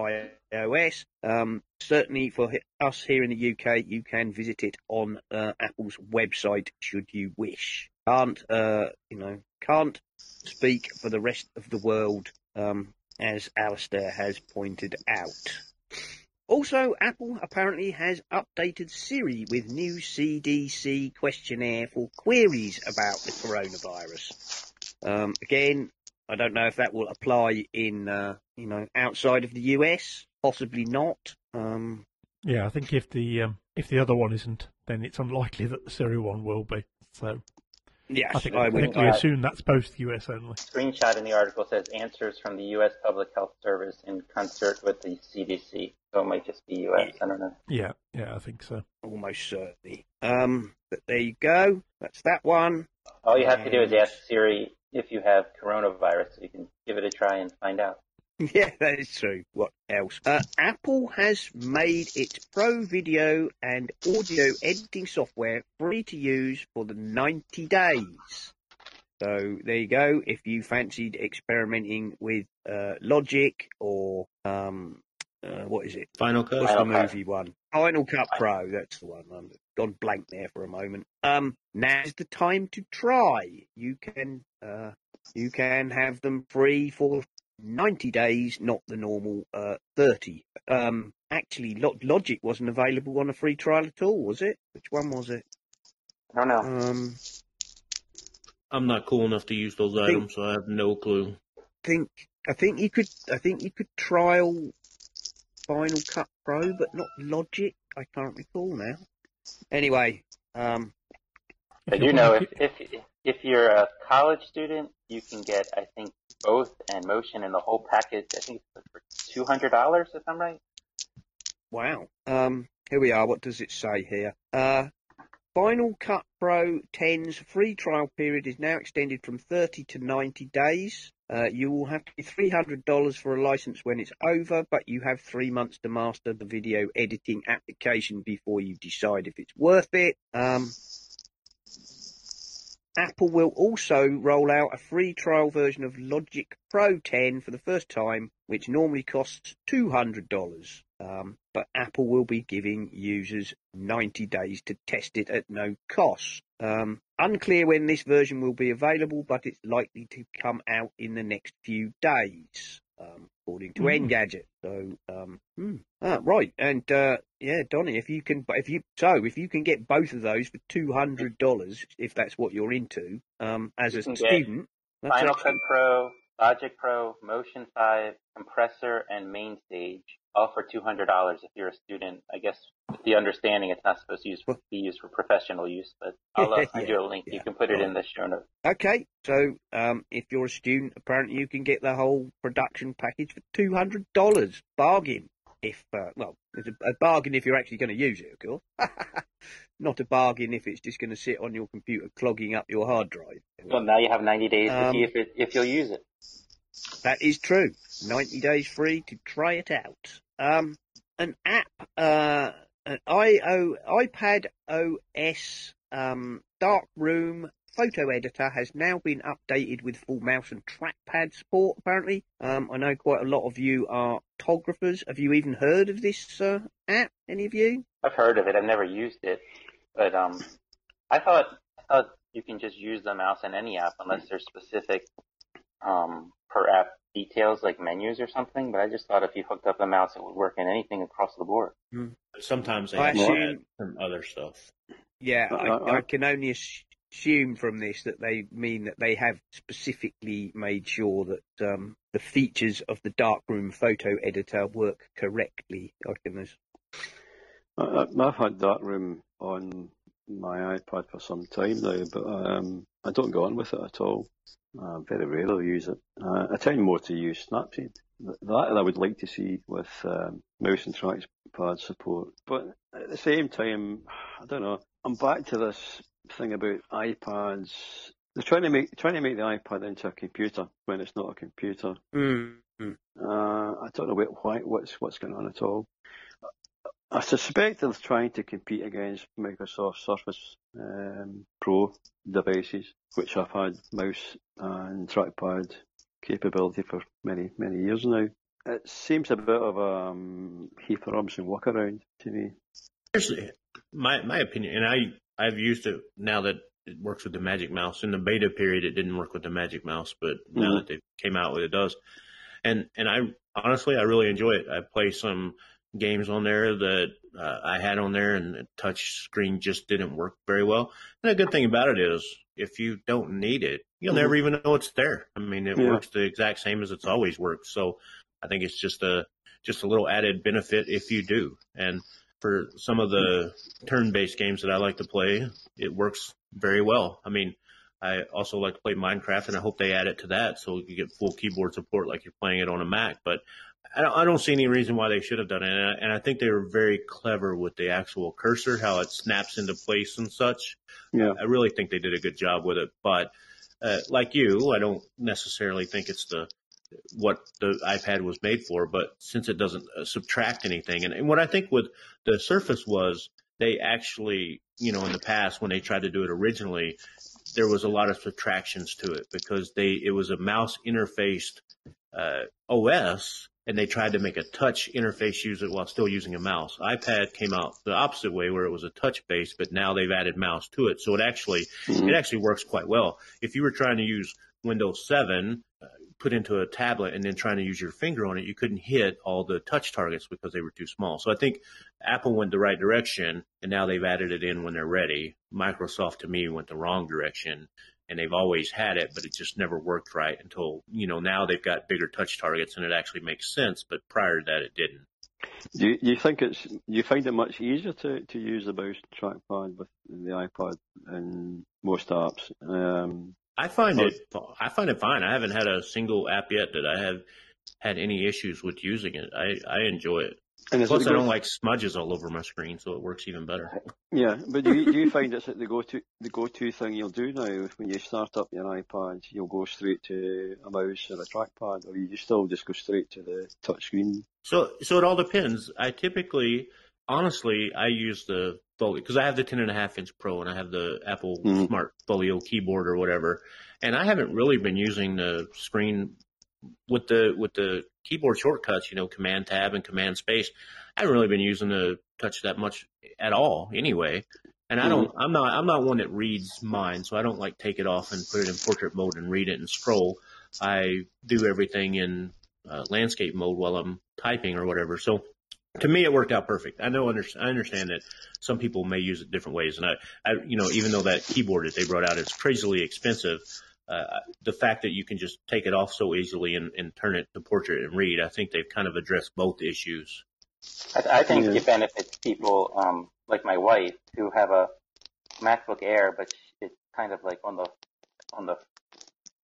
iOS. Um, certainly for us here in the UK, you can visit it on uh, Apple's website should you wish. Can't, uh, you know, can't speak for the rest of the world, um, as Alistair has pointed out. Also, Apple apparently has updated Siri with new CDC questionnaire for queries about the coronavirus. Um, again, I don't know if that will apply in, uh, you know, outside of the US. Possibly not. Um, yeah, I think if the um, if the other one isn't, then it's unlikely that the Siri one will be. So. Yes, I think, I, I think we assume that's both US only. Screenshot in the article says answers from the US Public Health Service in concert with the CDC. So it might just be US. I don't know. Yeah, yeah, I think so. Almost certainly. Um, but there you go. That's that one. All you have and... to do is ask Siri if you have coronavirus. You can give it a try and find out. Yeah, that is true. What else? Uh, Apple has made its Pro Video and audio editing software free to use for the 90 days. So there you go. If you fancied experimenting with uh, Logic or um, uh, what is it? Final Cut. What's Final the movie Cut. one? Final Cut Pro. That's the one. I'm gone blank there for a moment. Um, now's the time to try. You can uh, you can have them free for 90 days, not the normal uh, 30. Um, actually, Logic wasn't available on a free trial at all, was it? Which one was it? I don't know. Um, I'm not cool enough to use those think, items, so I have no clue. Think I think you could I think you could trial Final Cut Pro, but not Logic. I can't recall now. Anyway, um, I do know if, if if you're a college student, you can get I think both and Motion and the whole package. I think it's for two hundred dollars, if I'm right. Wow. Um, here we are. What does it say here? Uh, Final Cut Pro 10's free trial period is now extended from 30 to 90 days. Uh, you will have to pay $300 for a license when it's over, but you have three months to master the video editing application before you decide if it's worth it. Um, Apple will also roll out a free trial version of Logic Pro 10 for the first time, which normally costs $200. Um, but Apple will be giving users 90 days to test it at no cost. Um, unclear when this version will be available, but it's likely to come out in the next few days, um, according to mm. Engadget. So, um, hmm. ah, right, and uh, yeah, Donny, if you can, if you so if you can get both of those for two hundred dollars, if that's what you're into, um, as you a student, Final Cut Pro, Logic Pro, Motion Five, Compressor, and MainStage all for two hundred dollars if you're a student. I guess with the understanding it's not supposed to use, be used for professional use, but I'll uh, send you a link. Yeah. You can put it in the show notes. Okay, so um, if you're a student, apparently you can get the whole production package for two hundred dollars. Bargain. If uh, well, it's a, a, bargain if you're actually going to use it, of course. Not a bargain if it's just going to sit on your computer clogging up your hard drive. Well, now you have 90 days um, to see if it, if you'll use it. That is true. 90 days free to try it out. Um, an app, uh, an IO, iPad OS um, dark room photo editor has now been updated with full mouse and trackpad support. Apparently, um, I know quite a lot of you are photographers. Have you even heard of this uh, app? Any of you? I've heard of it. I've never used it, but um, I thought I thought you can just use the mouse in any app unless there's specific um, per app details like menus or something. But I just thought if you hooked up the mouse, it would work in anything across the board. Mm. Sometimes they I assume, some other stuff. Yeah, I, I, can only assume from this that they mean that they have specifically made sure that um, the features of the darkroom photo editor work correctly. I can. I've had darkroom on my iPad for some time now, but um, I don't go on with it at all. I very rarely use it. Uh, I tend more to use Snapseed. That I would like to see with um, mouse and trackpad support. But at the same time, I don't know. I'm back to this thing about iPads. They're trying to make trying to make the iPad into a computer when it's not a computer. Mm-hmm. Uh, I don't know what, why, what's what's going on at all. I suspect they're trying to compete against Microsoft Surface um, Pro devices, which have had mouse and trackpad capability for many, many years now. It seems a bit of a um, Heath Robinson workaround to me. Actually, my my opinion, and I I've used it now that it works with the Magic Mouse. In the beta period, it didn't work with the Magic Mouse, but now mm-hmm. that they came out with it, does. And and I honestly I really enjoy it. I play some games on there that uh, I had on there, and the touch screen just didn't work very well. And the good thing about it is, if you don't need it, you'll mm-hmm. never even know it's there. I mean, it yeah. works the exact same as it's always worked. So I think it's just a just a little added benefit if you do. And for some of the turn-based games that I like to play, it works very well. I mean, I also like to play Minecraft, and I hope they add it to that so you get full keyboard support like you're playing it on a Mac. But I don't, I don't see any reason why they should have done it. And I, and I think they were very clever with the actual cursor, how it snaps into place and such. Yeah. I really think they did a good job with it. But uh, like you, I don't necessarily think it's the what the iPad was made for. But since it doesn't uh, subtract anything, and, and what I think with the Surface was they actually, you know, in the past when they tried to do it originally, there was a lot of subtractions to it because they it was a mouse interfaced uh, OS and they tried to make a touch interface use it while still using a mouse. iPad came out the opposite way where it was a touch base, but now they've added mouse to it. So it actually, mm-hmm. it actually works quite well. If you were trying to use Windows 7, uh, put into a tablet and then trying to use your finger on it, you couldn't hit all the touch targets because they were too small. So I think Apple went the right direction and now they've added it in when they're ready. Microsoft to me went the wrong direction and they've always had it, but it just never worked right until, you know, now they've got bigger touch targets and it actually makes sense, but prior to that it didn't. Do you, you think it's, you find it much easier to, to use the mouse trackpad with the iPod and most apps? Um, I find it, I find it fine. I haven't had a single app yet that I have had any issues with using it. I, I enjoy it. And Plus, I don't like smudges all over my screen, so it works even better. Yeah, but do you, do you find it's the go-to the go-to thing you'll do now when you start up your iPad? You'll go straight to a mouse or a trackpad, or you still just go straight to the touch screen? So, so it all depends. I typically, honestly, I use the Folio because I have the ten and a half inch Pro and I have the Apple mm-hmm. Smart Folio keyboard or whatever, and I haven't really been using the screen with the with the keyboard shortcuts, you know, Command Tab and Command Space. I haven't really been using the touch that much at all, anyway. And I don't, mm-hmm. I'm not, I'm not one that reads mine, so I don't like take it off and put it in portrait mode and read it and scroll. I do everything in uh, landscape mode while I'm typing or whatever. So to me, it worked out perfect. I know, under, I understand that some people may use it different ways, and I, I, you know, even though that keyboard that they brought out is crazily expensive, uh, the fact that you can just take it off so easily and, and, turn it to portrait and read, I think they've kind of addressed both issues. I, I think it benefits people um, like my wife who have a MacBook Air, but it's kind of like on the on the,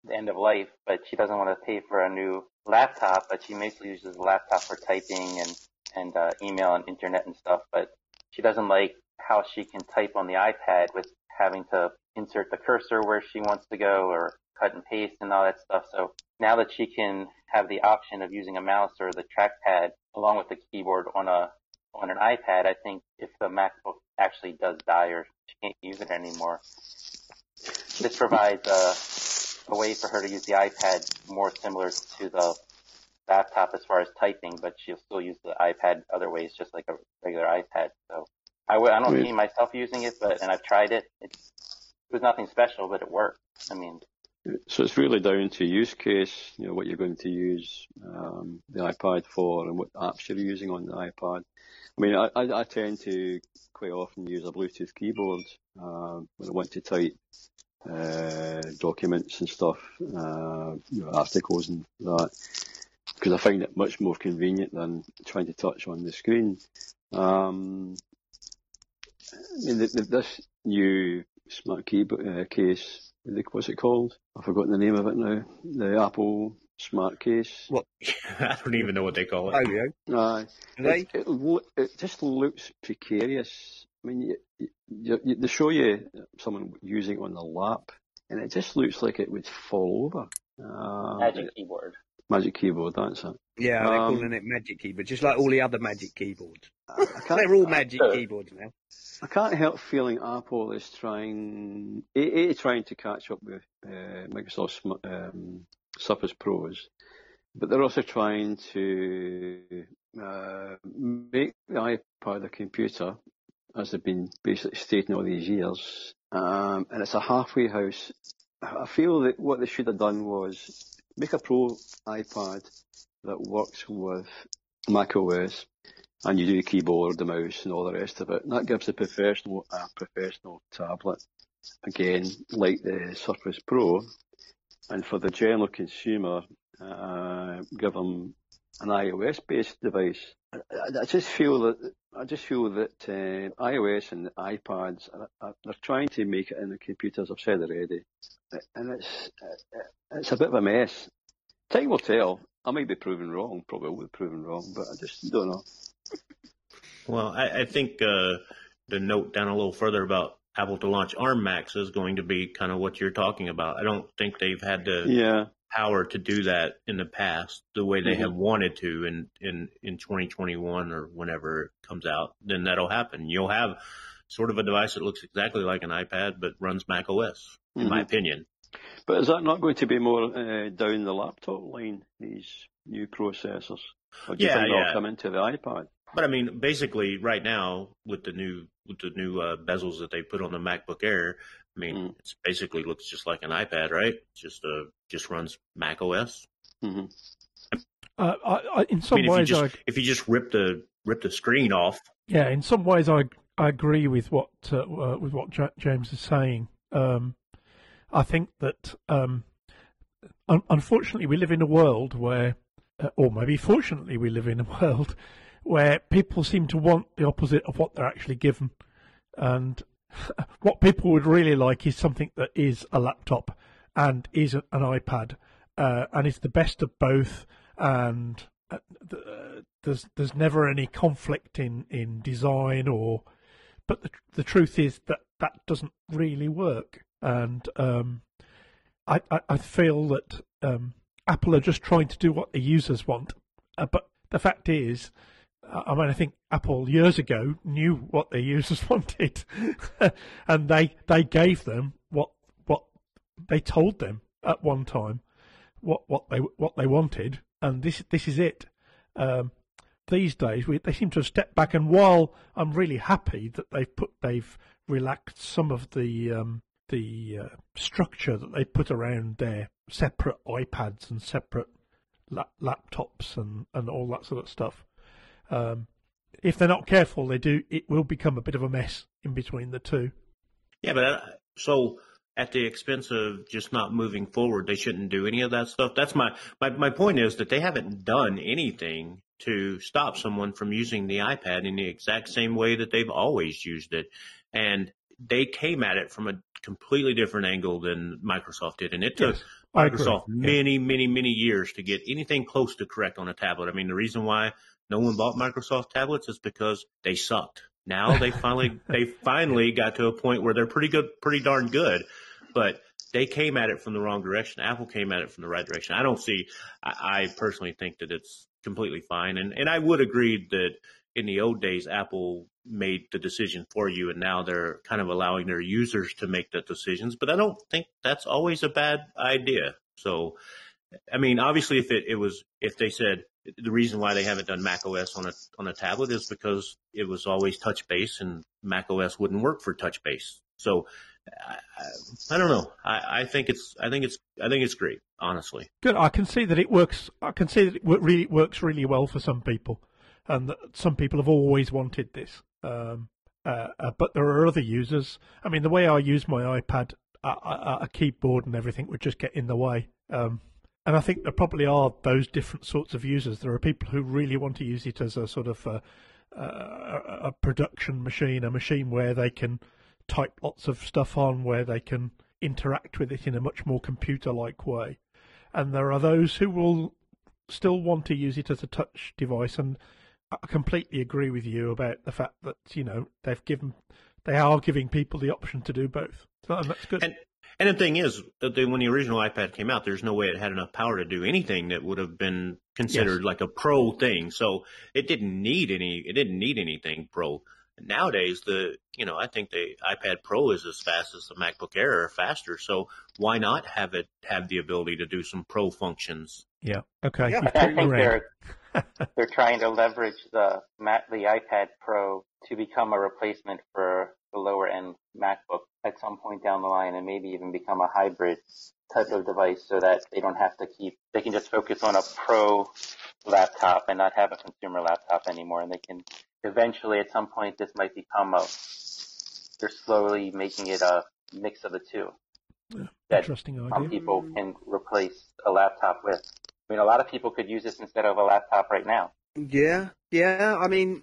the end of life, but she doesn't want to pay for a new laptop, but she mostly uses the laptop for typing and and uh, email and internet and stuff, but she doesn't like how she can type on the iPad with having to insert the cursor where she wants to go or cut and paste and all that stuff. So now that she can have the option of using a mouse or the trackpad along with the keyboard on a on an iPad, I think if the MacBook actually does die or she can't use it anymore, this provides a, a way for her to use the iPad more similar to the laptop as far as typing, but she'll still use the iPad other ways, just like a regular iPad. So I w- I don't see myself using it, but and I've tried it. It's, it was nothing special, but it worked. I mean, so it's really down to use case, you know, what you're going to use um, the iPad for and what apps you're using on the iPad. I mean, I, I, I tend to quite often use a Bluetooth keyboard uh, when I want to type uh, documents and stuff, uh, you know, articles and that, because I find it much more convenient than trying to touch on the screen. Um, I mean, the, the, this new smart keyboard uh, case, what's it called? I've forgotten the name of it now. The Apple smart case. What? I don't even know what they call it. Oh, uh, it, it, it, just looks precarious. I mean, you, you, you, they show you someone using it on the lap, and it just looks like it would fall over. Uh, Magic keyboard. Magic keyboard, that's it. Yeah, they're um, calling it Magic keyboard, just like all the other Magic keyboards. they're all Magic keyboards now. I can't help feeling Apple is trying, a, a trying to catch up with uh, Microsoft's um, Surface Pros, but they're also trying to uh, make the iPad a computer, as they've been basically stating all these years, um, and it's a halfway house. I feel that what they should have done was make a Pro iPad that works with Mac OS, and you do the keyboard, the mouse, and all the rest of it. And that gives the professional a professional tablet, again, like the Surface Pro. And for the general consumer, uh, give them an iOS-based device. I, I, just feel that I just feel that uh, iOS and iPads are, are, are, trying to make it in the computers. I've said already, and it's it's a bit of a mess. Time will tell. I might be proven wrong. Probably will be proven wrong, but I just don't know. Well, I, I think uh, the note down a little further about Apple to launch ARM Macs is going to be kind of what you're talking about. I don't think they've had the yeah. power to do that in the past the way they mm-hmm. have wanted to in, in, in 2021 or whenever it comes out. Then that'll happen. You'll have sort of a device that looks exactly like an iPad but runs Mac OS, in mm-hmm. my opinion. But is that not going to be more uh, down the laptop line, these new processors? Or do yeah, you think yeah. they'll come into the iPad? But I mean, basically, right now with the new with the new uh, bezels that they put on the MacBook Air, I mean, mm. it basically looks just like an iPad, right? Just uh, just runs Mac OS. Mm-hmm. Uh, I, I, in some I mean, ways, if you, just, if you just rip the rip the screen off, yeah. In some ways, I I agree with what uh, uh, with what J- James is saying. Um, I think that um, un- unfortunately we live in a world where, uh, or maybe fortunately we live in a world where people seem to want the opposite of what they're actually given. And what people would really like is something that is a laptop and is an iPad uh, and is the best of both. And uh, there's there's never any conflict in, in design or, but the the truth is that that doesn't really work. And um, I, I, I feel that um, Apple are just trying to do what the users want. Uh, but the fact is, I mean, I think Apple years ago knew what their users wanted, and they they gave them what what they told them at one time what what they what they wanted, and this this is it. Um, these days, we, they seem to have stepped back, and while I'm really happy that they've put they've relaxed some of the um, the uh, structure that they put around their separate iPads and separate la- laptops and, and all that sort of stuff. Um, if they're not careful, they do. It will become a bit of a mess in between the two. Yeah, but uh, so at the expense of just not moving forward, they shouldn't do any of that stuff. That's my my my point is that they haven't done anything to stop someone from using the iPad in the exact same way that they've always used it, and they came at it from a completely different angle than Microsoft did, and it took. Yes. Microsoft many, yeah. many, many years to get anything close to correct on a tablet. I mean, the reason why no one bought Microsoft tablets is because they sucked. Now they finally they finally got to a point where they're pretty good, pretty darn good, but they came at it from the wrong direction. Apple came at it from the right direction. I don't see. I, I personally think that it's completely fine, and and I would agree that in the old days, Apple made the decision for you, and now they're kind of allowing their users to make the decisions. But I don't think that's always a bad idea. So, I mean, obviously, if it, it was, if they said the reason why they haven't done Mac OS on a on a tablet is because it was always touch base, and Mac OS wouldn't work for touch base. So, I, I, don't know. I, I think it's I think it's I think it's great. Honestly, good. I can see that it works. I can see that it really works really well for some people, and some people have always wanted this. Um, uh, uh, but there are other users. I mean, the way I use my iPad, a keyboard and everything would just get in the way. Um, and I think there probably are those different sorts of users. There are people who really want to use it as a sort of a, a, a production machine, a machine where they can type lots of stuff on, where they can interact with it in a much more computer-like way and there are those who will still want to use it as a touch device. And I completely agree with you about the fact that you know they've given they are giving people the option to do both. So and that's good. And, and the thing is uh, that when the original iPad came out, there's no way it had enough power to do anything that would have been considered yes. like a pro thing. So it didn't need any. It didn't need anything pro. Nowadays, the you know I think the iPad Pro is as fast as the MacBook Air or faster. So why not have it have the ability to do some pro functions? Yeah. Okay. Yeah, I think they're trying to leverage the the iPad Pro to become a replacement for the lower end MacBook at some point down the line, and maybe even become a hybrid type of device, so that they don't have to keep they can just focus on a pro laptop and not have a consumer laptop anymore, and they can eventually at some point this might become a they're slowly making it a mix of the two. Yeah, that interesting idea. Some people can replace a laptop with. I mean, a lot of people could use this instead of a laptop right now. Yeah, yeah. I mean,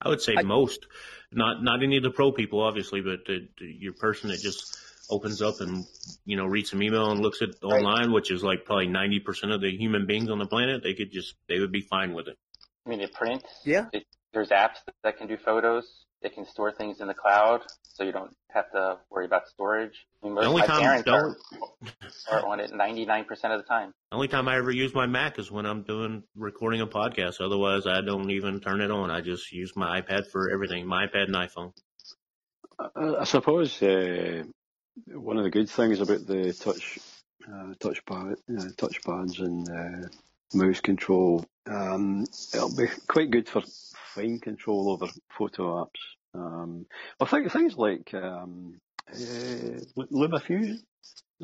I would say I, most, not not any of the pro people, obviously, but the, the, your person that just opens up and you know reads some email and looks at right. online, which is like probably ninety percent of the human beings on the planet, they could just they would be fine with it. I mean, it prints. Yeah. It, there's apps that can do photos. It can store things in the cloud, so you don't have to worry about storage. I mean, most of my time, parents are, are on it 99% of the time. The only time I ever use my Mac is when I'm doing recording a podcast. Otherwise, I don't even turn it on. I just use my iPad for everything, my iPad and iPhone. I, I suppose uh, one of the good things about the touch uh, touchpad, uh, touchpads and uh, mouse control, um, it'll be quite good for fine control over photo apps. Um, I think things like um, uh, LumaFusion,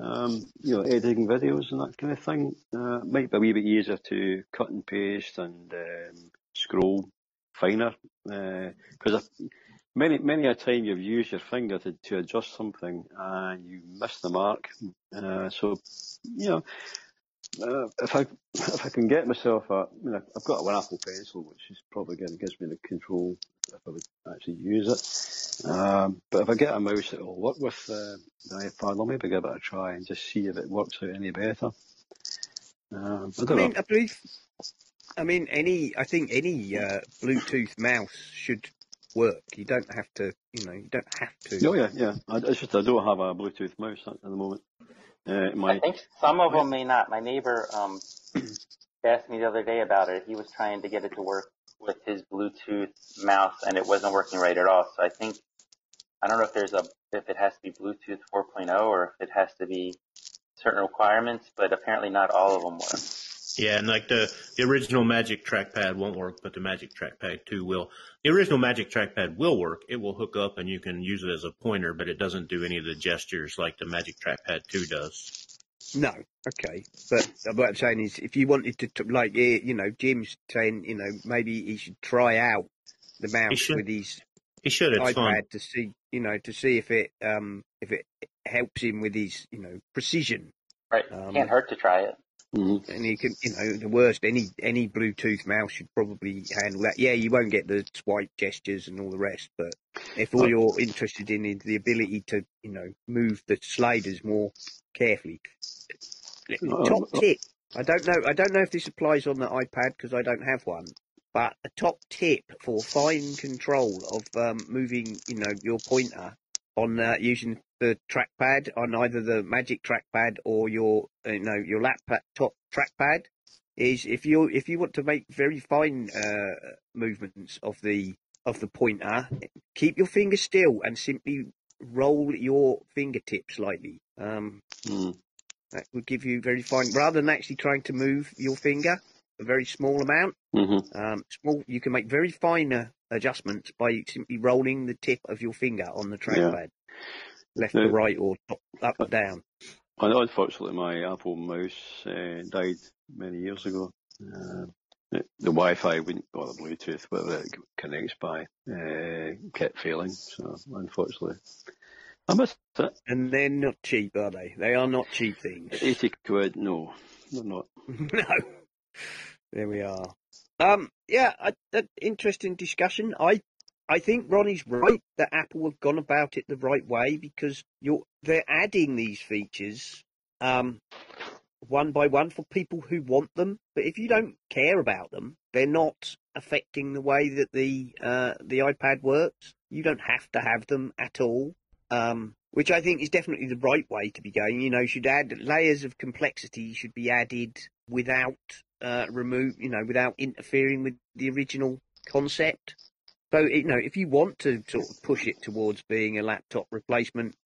um, you know, editing videos and that kind of thing, uh, might be a wee bit easier to cut and paste and um, scroll finer. Because uh, many many a time you've used your finger to, to adjust something and you miss the mark. Uh, so, you know, uh, if I if I can get myself a, I mean, I've got one Apple Pencil, which is probably going to gives me the control if I would actually use it. Um, but if I get a mouse that will work with uh, the iPad, I'll maybe give it a try and just see if it works out any better. Um, I, I mean, know. I believe, I mean, any, I think any uh, Bluetooth mouse should work. You don't have to, you know, you don't have to. Oh yeah, yeah. I, it's just I don't have a Bluetooth mouse at the moment. Uh, my, I think some of them may not. My neighbor um, asked me the other day about it. He was trying to get it to work with his Bluetooth mouse, and it wasn't working right at all. So I think I don't know if there's a if it has to be Bluetooth 4.0 or if it has to be certain requirements, but apparently not all of them work. Yeah, and like the, the original Magic Trackpad won't work, but the Magic Trackpad 2 will. The original Magic Trackpad will work. It will hook up and you can use it as a pointer, but it doesn't do any of the gestures like the Magic Trackpad 2 does. No, okay. But what I'm saying is, if you wanted to, like, you know, Jim's saying, you know, maybe he should try out the mouse with his he should. It's iPad fun. to see, you know, to see if it, um, if it helps him with his, you know, precision. Right. Um, Can't hurt to try it. Mm-hmm. And you can, you know, the worst, any any Bluetooth mouse should probably handle that. Yeah, you won't get the swipe gestures and all the rest, but if all you're interested in is the ability to, you know, move the sliders more carefully. Top tip. I don't know. I don't know if this applies on the iPad because I don't have one. But a top tip for fine control of um, moving, you know, your pointer on uh, using the trackpad on either the Magic trackpad or your you know your laptop trackpad. is if you if you want to make very fine uh, movements of the of the pointer, keep your finger still and simply roll your fingertips slightly. Um, mm. That would give you very fine, rather than actually trying to move your finger a very small amount. Mm-hmm. Um, small, you can make very fine adjustments by simply rolling the tip of your finger on the trackpad, yeah. Left to right or top, up or down. Unfortunately, my Apple mouse uh, died many years ago. Uh, the, Wi-Fi wouldn't, or the Bluetooth, whatever it connects by, uh, kept failing. So unfortunately, I missed it. And they're not cheap, are they? They are not cheap things. Eighty quid? No, they're not. no. There we are. Um, yeah, an interesting discussion. I I think Ronnie's right that Apple have gone about it the right way because you're they're adding these features um, one by one for people who want them. But if you don't care about them, they're not affecting the way that the uh, the iPad works. You don't have to have them at all. Um, which I think is definitely the right way to be going. You know, should add layers of complexity should be added without uh, remove, you know, without interfering with the original concept. So, you know, if you want to sort of push it towards being a laptop replacement,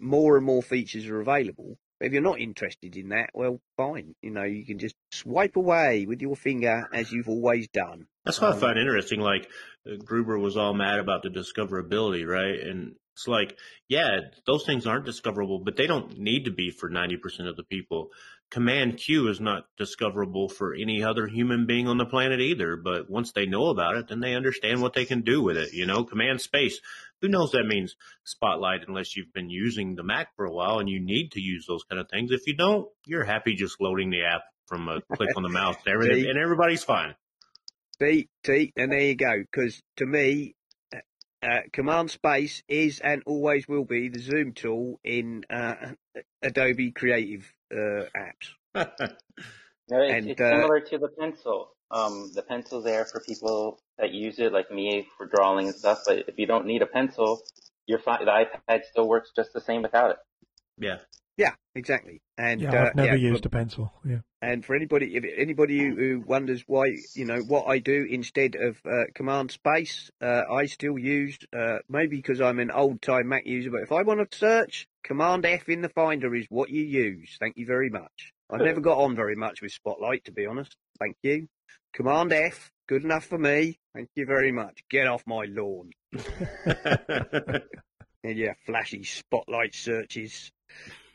more and more features are available. But if you're not interested in that, well, fine. You know, you can just swipe away with your finger as you've always done. That's what um, I find interesting. Like uh, Gruber was all mad about the discoverability, right? And it's like, yeah, those things aren't discoverable, but they don't need to be for 90% of the people. Command Q is not discoverable for any other human being on the planet either. But once they know about it, then they understand what they can do with it. You know, Command Space. Who knows that means Spotlight unless you've been using the Mac for a while and you need to use those kind of things. If you don't, you're happy just loading the app from a click on the mouse and, everything, and everybody's fine. See, see, and there you go. Because to me, uh, Command Space is and always will be the zoom tool in uh, Adobe Creative uh, apps. no, it's, and, it's uh, similar to the pencil. Um, the pencil's there for people that use it, like me, for drawing and stuff. But if you don't need a pencil, you're fine. The iPad still works just the same without it. Yeah. Yeah, exactly. And yeah, I've uh, never yeah, used a pencil. Yeah. And for anybody, if anybody who, who wonders why, you know, what I do instead of uh, Command Space, uh, I still use uh, maybe because I'm an old time Mac user. But if I want to search, Command F in the Finder is what you use. Thank you very much. I've never got on very much with Spotlight, to be honest. Thank you. Command F, good enough for me. Thank you very much. Get off my lawn. and yeah, flashy Spotlight searches.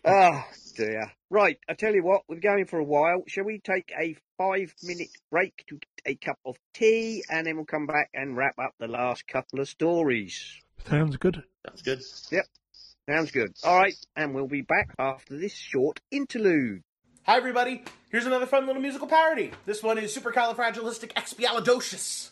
Oh dear. Right, I tell you what, we're going for a while. Shall we take a five minute break to get a cup of tea and then we'll come back and wrap up the last couple of stories? Sounds good. Sounds good. Yep. Sounds good. All right, and we'll be back after this short interlude. Hi, everybody. Here's another fun little musical parody. This one is Supercalifragilisticexpialidocious.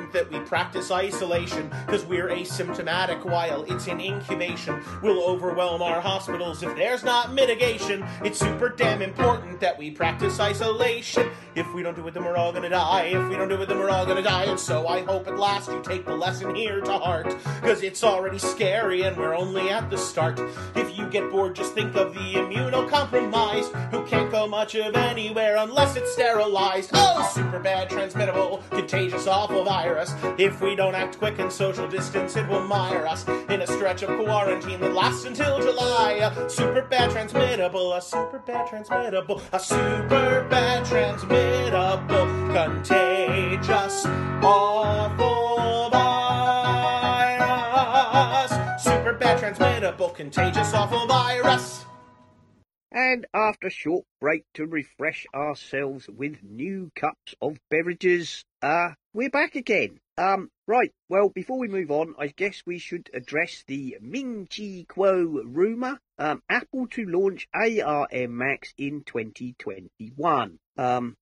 important that we practice isolation because we're asymptomatic while it's in incubation. We'll overwhelm our hospitals if there's not mitigation. It's super damn important that we practice isolation. If we don't do it, then we're all gonna die. If we don't do it, then we're all gonna die. And so I hope at last you take the lesson here to heart because it's already scary and we're only at the start. If you get bored, just think of the immunocompromised who can't go much of anywhere unless it's sterilized. Oh, super bad, transmittable, contagious, awful virus virus. If we don't act quick and social distance, it will mire us in a stretch of quarantine that lasts until July. A super bad transmittable, a super bad transmittable, a super bad transmittable, contagious, awful virus. Super bad transmittable, contagious, awful virus. And after a short break to refresh ourselves with new cups of beverages, uh, we're back again. Um, right, well, before we move on, I guess we should address the Ming Chi Kuo rumour. Um, Apple to launch ARM Macs in 2021. Um,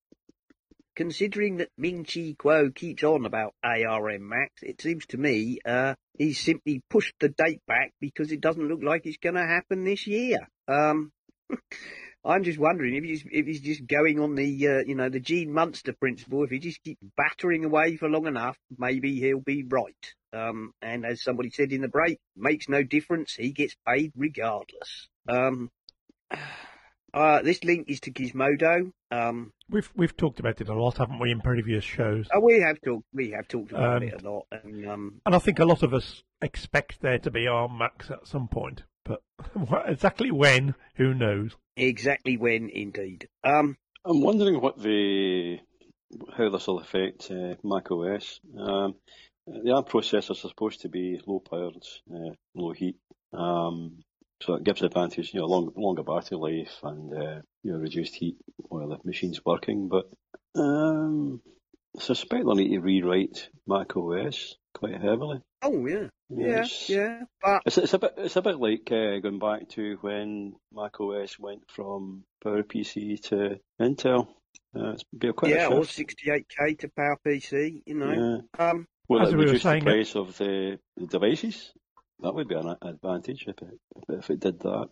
considering that Ming Chi Kuo keeps on about ARM Macs, it seems to me, uh, he's simply pushed the date back because it doesn't look like it's going to happen this year. I'm just wondering if he's if he's just going on the uh, you know the Gene Munster principle. If he just keeps battering away for long enough, maybe he'll be right. Um, and as somebody said in the break, makes no difference. He gets paid regardless. Um, uh, this link is to Gizmodo. Um, we've we've talked about it a lot, haven't we, in previous shows? Oh, we have talked we have talked about um, it a lot, and um, and I think a lot of us expect there to be ARM Macs at some point but exactly when, who knows? Exactly when, indeed. Um, I'm wondering what the how this will affect uh, Mac OS. Um, the ARM processors are supposed to be low powered, uh, low heat, um, so it gives advantage, you know, long, longer battery life and uh, you know reduced heat while the machine's working. But um, I suspect they'll need to rewrite Mac OS quite heavily. Oh yeah, yeah, yeah. But it's, it's a bit it's a bit like uh, going back to when Mac OS went from PowerPC to Intel. Uh, it's been quite yeah, or 68k to PowerPC. You know, yeah. um, well, As it we reduce the price of the, the, devices. That would be an advantage if it if it did that.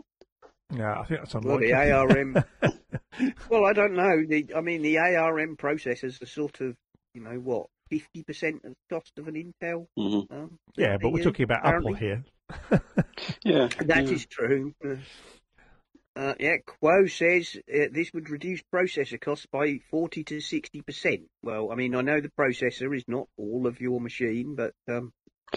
Yeah, I think that's unlikely. Well, the ARM. well, I don't know. The, I mean, the ARM processors are sort of, you know, what fifty percent of the cost of an Intel. Mm-hmm. Um, yeah, but we're talking about apparently. Apple here. yeah, that yeah. is true. Uh, yeah, Kuo says uh, this would reduce processor costs by 40 to 60%. Well, I mean, I know the processor is not all of your machine, but um,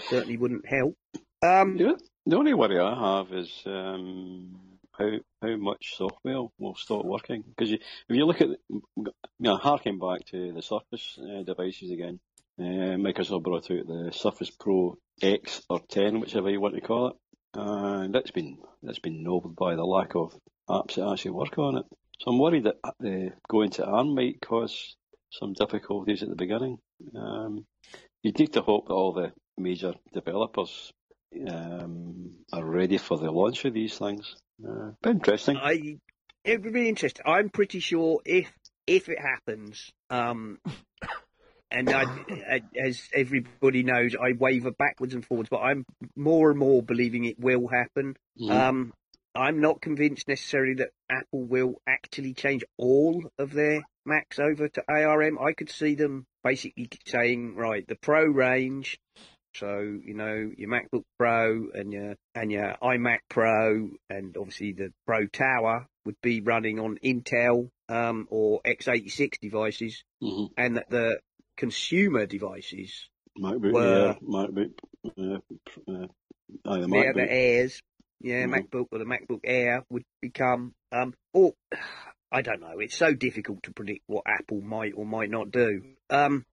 certainly wouldn't help. Um, yeah, the only worry I have is um, how how much software will start working. Because if you look at, you know, harking back to the Surface uh, devices again, uh, Microsoft brought out the Surface Pro X or 10, whichever you want to call it, and that's been that's been nobbled by the lack of apps that actually work on it. So I'm worried that uh, going to ARM might cause some difficulties at the beginning. Um, you need to hope that all the major developers um, are ready for the launch of these things. Uh, interesting. I it would be interesting. I'm pretty sure if if it happens, um, and I, as everybody knows, I waver backwards and forwards, but I'm more and more believing it will happen. Mm-hmm. Um, I'm not convinced necessarily that Apple will actually change all of their Macs over to ARM. I could see them basically saying, right, the Pro range so you know your MacBook Pro and your and your iMac Pro and obviously the Pro Tower would be running on Intel um, or x86 devices, mm-hmm. and that the consumer devices MacBook, were yeah, MacBook, uh, uh, oh, the, MacBook. the Airs, yeah, mm-hmm. MacBook or the MacBook Air would become um, or I don't know. It's so difficult to predict what Apple might or might not do. Um,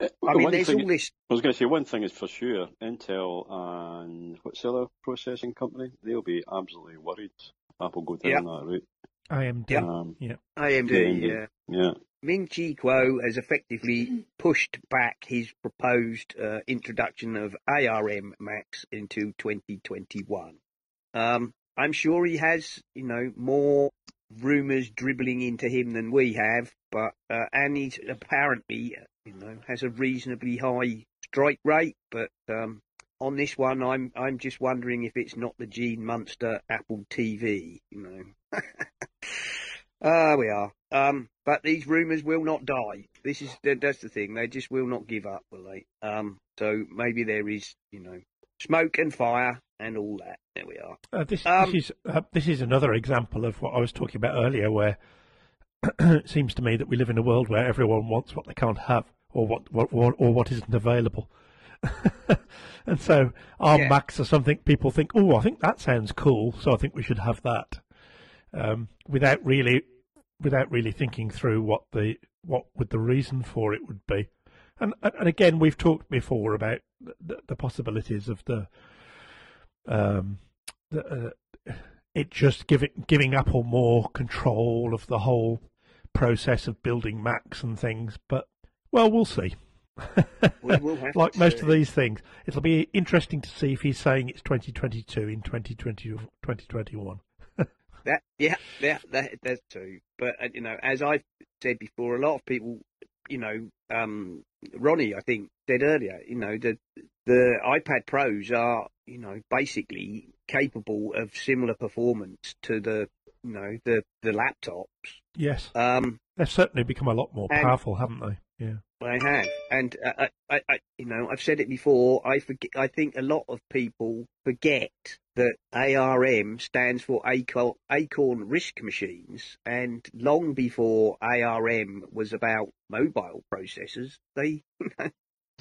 I mean, there's thing, all this. I was going to say one thing is for sure: Intel and what's the other processing company? They'll be absolutely worried. Apple go down yep. that route. AMD. Um, yeah. AMD. AMD. Yeah. Yeah. Ming Chi Kuo has effectively pushed back his proposed uh, introduction of ARM Macs into 2021. Um, I'm sure he has, you know, more rumours dribbling into him than we have, but uh, and he's apparently you know, has a reasonably high strike rate, but um, on this one, I'm I'm just wondering if it's not the Gene Munster Apple TV. You know, ah, uh, we are. Um, but these rumours will not die. This is that's the thing. They just will not give up, will they? Um, so maybe there is, you know, smoke and fire and all that. There we are. Uh, this, um, this is uh, this is another example of what I was talking about earlier, where it seems to me that we live in a world where everyone wants what they can't have, or what, what or, or what isn't available. and so our yeah. Macs are something people think, oh, I think that sounds cool, so I think we should have that, um, without really, without really thinking through what the what would the reason for it would be. And and again, we've talked before about the, the possibilities of the um, uh, it just giving giving Apple more control of the whole process of building Macs and things. But well, we'll see. we like most of these things, it'll be interesting to see if he's saying it's 2022 in 2020, 2021. that yeah, yeah, that, that's true. But uh, you know, as I've said before, a lot of people, you know, um, Ronnie, I think said earlier, you know, the the iPad Pros are, you know, basically capable of similar performance to the, you know, the the laptops. Yes. Um, they've certainly become a lot more powerful, haven't they? Yeah. I have, and uh, I, I, you know, I've said it before. I forget. I think a lot of people forget that ARM stands for Acorn, Acorn RISC Machines, and long before ARM was about mobile processors, they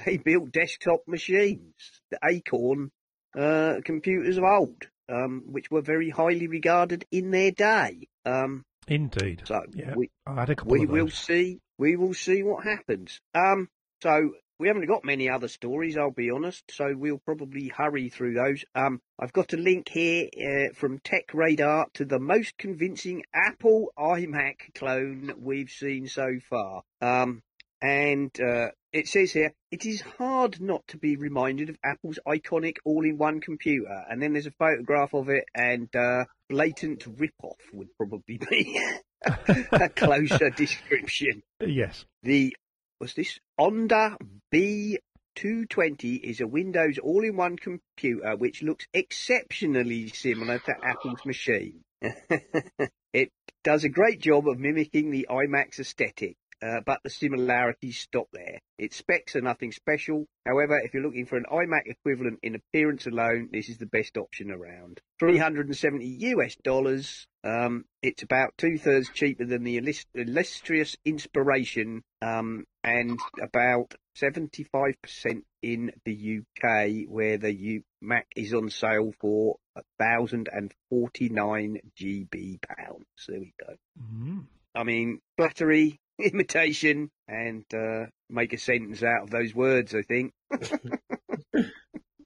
they built desktop machines, the Acorn uh, computers of old, um, which were very highly regarded in their day. Um, Indeed. So yeah, we, I had a couple we will see. We will see what happens. Um, so we haven't got many other stories, I'll be honest. So we'll probably hurry through those. Um, I've got a link here uh, from Tech Radar to the most convincing Apple iMac clone we've seen so far. Um, and uh, it says here, it is hard not to be reminded of Apple's iconic all-in-one computer. And then there's a photograph of it, and uh, blatant rip-off would probably be a closer description. Yes. The what's this? Onda B220 is a Windows all-in-one computer which looks exceptionally similar to Apple's machine. it does a great job of mimicking the iMac's aesthetic uh, but the similarities stop there. Its specs are nothing special. However, if you're looking for an iMac equivalent in appearance alone, this is the best option around. 370 US dollars. Um, it's about two thirds cheaper than the illustrious Inspiration, um, and about 75% in the UK, where the U- Mac is on sale for 1,049 GB pounds. There we go. Mm. I mean, flattery, imitation and uh, make a sentence out of those words, I think.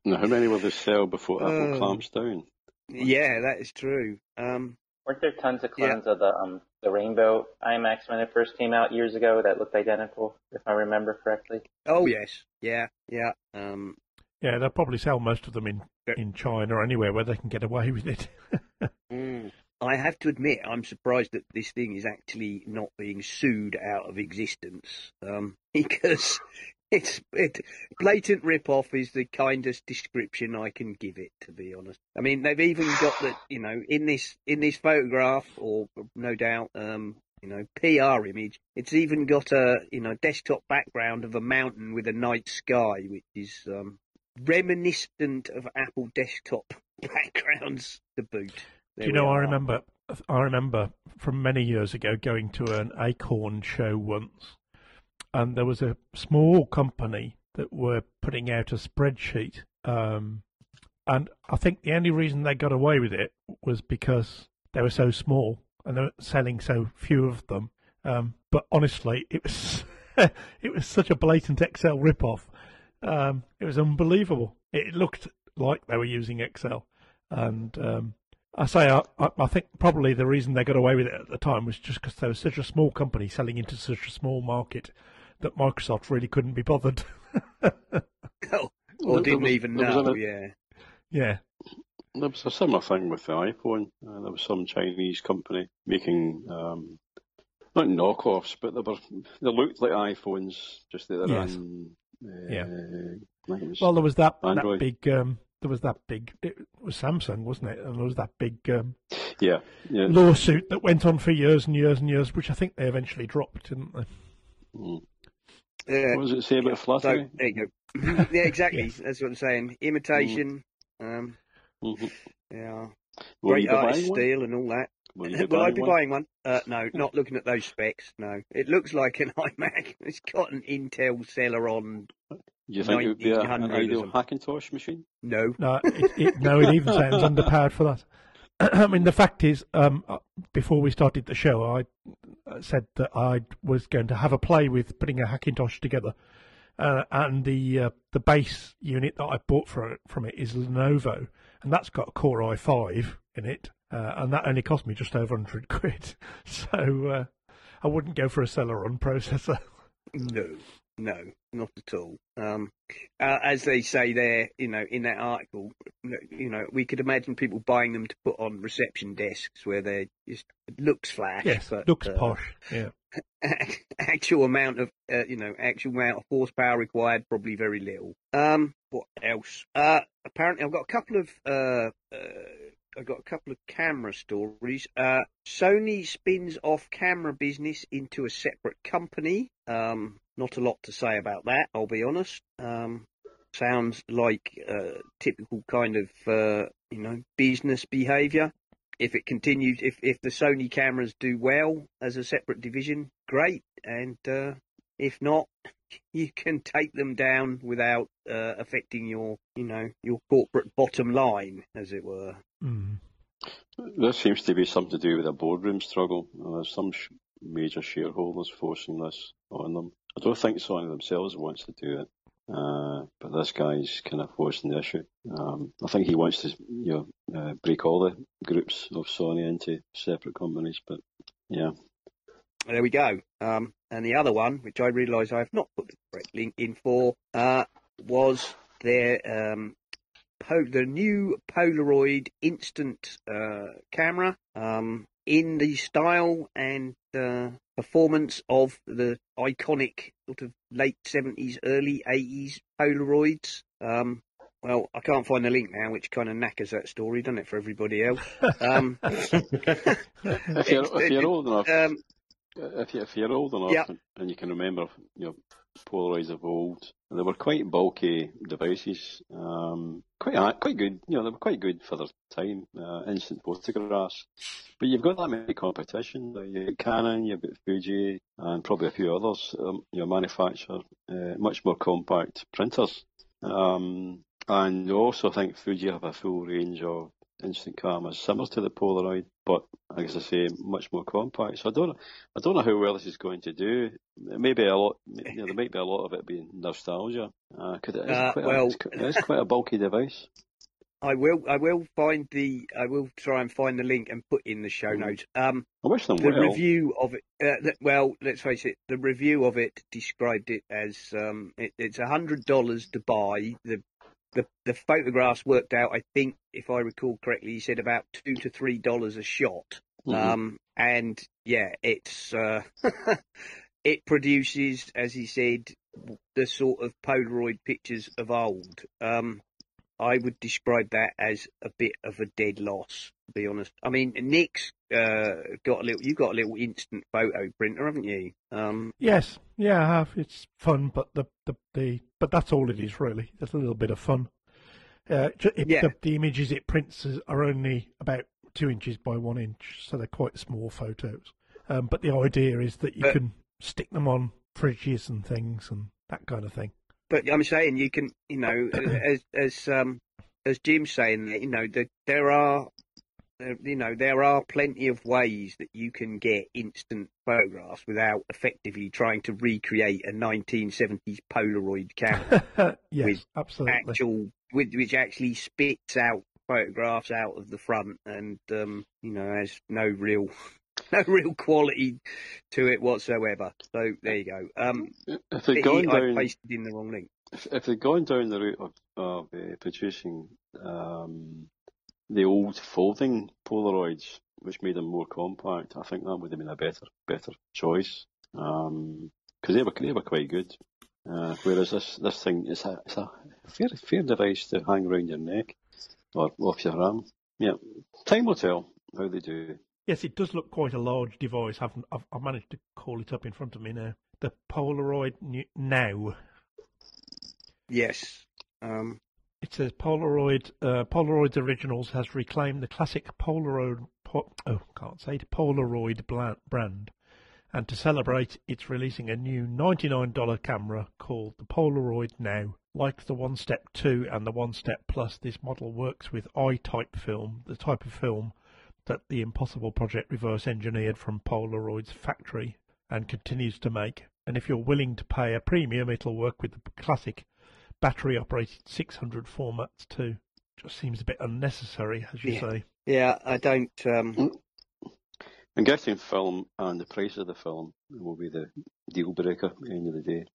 now, how many will they sell before Apple uh, clamps down? Yeah, that is true. Um, Weren't there tons of clones yeah. of the um, the rainbow iMacs when it first came out years ago that looked identical, if I remember correctly? Oh yes, yeah, yeah. Um, yeah, they'll probably sell most of them in in China or anywhere where they can get away with it. mm. I have to admit, I'm surprised that this thing is actually not being sued out of existence um, because it's it, blatant rip-off is the kindest description I can give it. To be honest, I mean they've even got the you know in this in this photograph, or no doubt um, you know, PR image. It's even got a, you know, desktop background of a mountain with a night sky, which is um, reminiscent of Apple desktop backgrounds to boot. Do you know? I remember. I remember from many years ago going to an Acorn show once, and there was a small company that were putting out a spreadsheet. Um, and I think the only reason they got away with it was because they were so small and they were selling so few of them. Um, but honestly, it was it was such a blatant Excel ripoff. Um, it was unbelievable. It looked like they were using Excel, and um, I say I, I, think probably the reason they got away with it at the time was just because they were such a small company selling into such a small market that Microsoft really couldn't be bothered. oh, or didn't even know. yeah, yeah. There was a similar thing with the iPhone. Uh, there was some Chinese company making um, not knockoffs, but they were they looked like iPhones, just that they're yes. in. Uh, yeah. Well, there was that that big um, there was that big it was Samsung, wasn't it? And there was that big um, yeah, yeah, lawsuit that went on for years and years and years, which I think they eventually dropped, didn't they? Mm. Yeah. What does it say about flattery? So, there you go. yeah, exactly. yes. That's what I'm saying. Imitation. Mm. Um, mm-hmm. Yeah. Will Great artist steal and all that. Will, Will I be one? buying one? Uh, no, not looking at those specs. No, it looks like an iMac. It's got an Intel Celeron do you think it would be an ideal Hackintosh machine? No. No, it, it, no, it even sounds underpowered for that. I mean, the fact is, um, uh, before we started the show, I uh, said that I was going to have a play with putting a Hackintosh together, uh, and the uh, the base unit that I bought for it, from it is Lenovo, and that's got a Core i5 in it, uh, and that only cost me just over 100 quid. So uh, I wouldn't go for a Celeron processor. No, no, not at all. Um, uh, as they say there, you know, in that article, you know, we could imagine people buying them to put on reception desks where they just looks flash. Yes, but, looks uh, posh. Yeah. actual amount of, uh, you know, actual amount of horsepower required, probably very little. Um, what else? Uh, apparently, I've got a couple of uh, uh I've got a couple of camera stories. Uh, Sony spins off camera business into a separate company. Um, not a lot to say about that, I'll be honest. Um, sounds like uh, typical kind of uh, you know business behaviour. If it continues, if if the Sony cameras do well as a separate division, great. And uh, if not, you can take them down without uh, affecting your, you know, your corporate bottom line, as it were. Mm. This seems to be something to do with a boardroom struggle. Uh, some sh- major shareholders forcing this on them. I don't think Sony themselves wants to do it, uh, but this guy's kind of forcing the issue. Um, I think he wants to, you know, uh, break all the groups of Sony into separate companies. But yeah, there we go. Um, and the other one, which I realise I have not put the correct link in for, uh, was their um, po- the new Polaroid instant uh, camera um, in the style and uh, performance of the iconic sort of late 70s, early 80s Polaroids. Um, well, I can't find the link now, which kind of knackers that story, doesn't it, for everybody else? Um, if, you're, if you're old enough, um, if, you, if you're old enough and, you can remember, you know, Polaroids of old, they were quite bulky devices, um, quite quite good. You know, they were quite good for their time, uh, instant photographs. But you've got that many competition. You've got Canon, you've got Fuji, and probably a few others. Um, you manufacture uh, much more compact printers. Um, and you also think Fuji have a full range of instant cameras similar to the Polaroid, but as I say, much more compact. So I don't, I don't know how well this is going to do. Maybe a lot, you know, there might be a lot of it being nostalgia. Uh, it is uh, quite well, a, it is quite a bulky device. I will, I will find the, I will try and find the link and put in the show mm. notes. Um, I wish them the well. review of it. Uh, well, let's face it, the review of it described it as um, it, it's a hundred dollars to buy. The the the photographs worked out. I think, if I recall correctly, he said about two to three dollars a shot. Mm-hmm. Um, and yeah, it's uh, it produces, as he said, the sort of Polaroid pictures of old. Um, I would describe that as a bit of a dead loss. Be honest, I mean Nick's uh, got a little. You've got a little instant photo printer, haven't you? Um, yes, yeah, I have. It's fun, but the, the the but that's all it is really. It's a little bit of fun. Uh, it, yeah. the, the, images it prints are only about two inches by one inch, so they're quite small photos. Um, but the idea is that you but, can stick them on fridges and things and that kind of thing but I'm saying you can, you know, as as um, as Jim's saying, you know, that there are, you know, there are plenty of ways that you can get instant photographs without effectively trying to recreate a 1970s Polaroid camera. yes, with absolutely. Actual, with, which actually spits out photographs out of the front and, um, you know, has no real no real quality to it whatsoever. So there you go. Um, if they're going down, I pasted in the wrong link. If, if they're going down the route of, of uh, producing um, the old folding Polaroids, which made them more compact, I think that would have been a better better choice because um, they were they were quite good. Uh, whereas this this thing is a, it's a fair fair device to hang around your neck or off your arm. Yeah, time will tell how they do. Yes, it does look quite a large device. I've, I've, I've managed to call it up in front of me now. The Polaroid Now. Yes. Um... It says Polaroid. Uh, Originals has reclaimed the classic Polaroid. Po- oh, can't say it. Polaroid brand, and to celebrate, it's releasing a new $99 camera called the Polaroid Now. Like the One Step 2 and the One Step Plus, this model works with I-type film, the type of film that the Impossible project reverse engineered from Polaroid's factory and continues to make. And if you're willing to pay a premium, it'll work with the classic battery operated 600 formats too. just seems a bit unnecessary, as you yeah. say. Yeah, I don't. Um... I'm guessing film and the price of the film will be the deal breaker at the end of the day.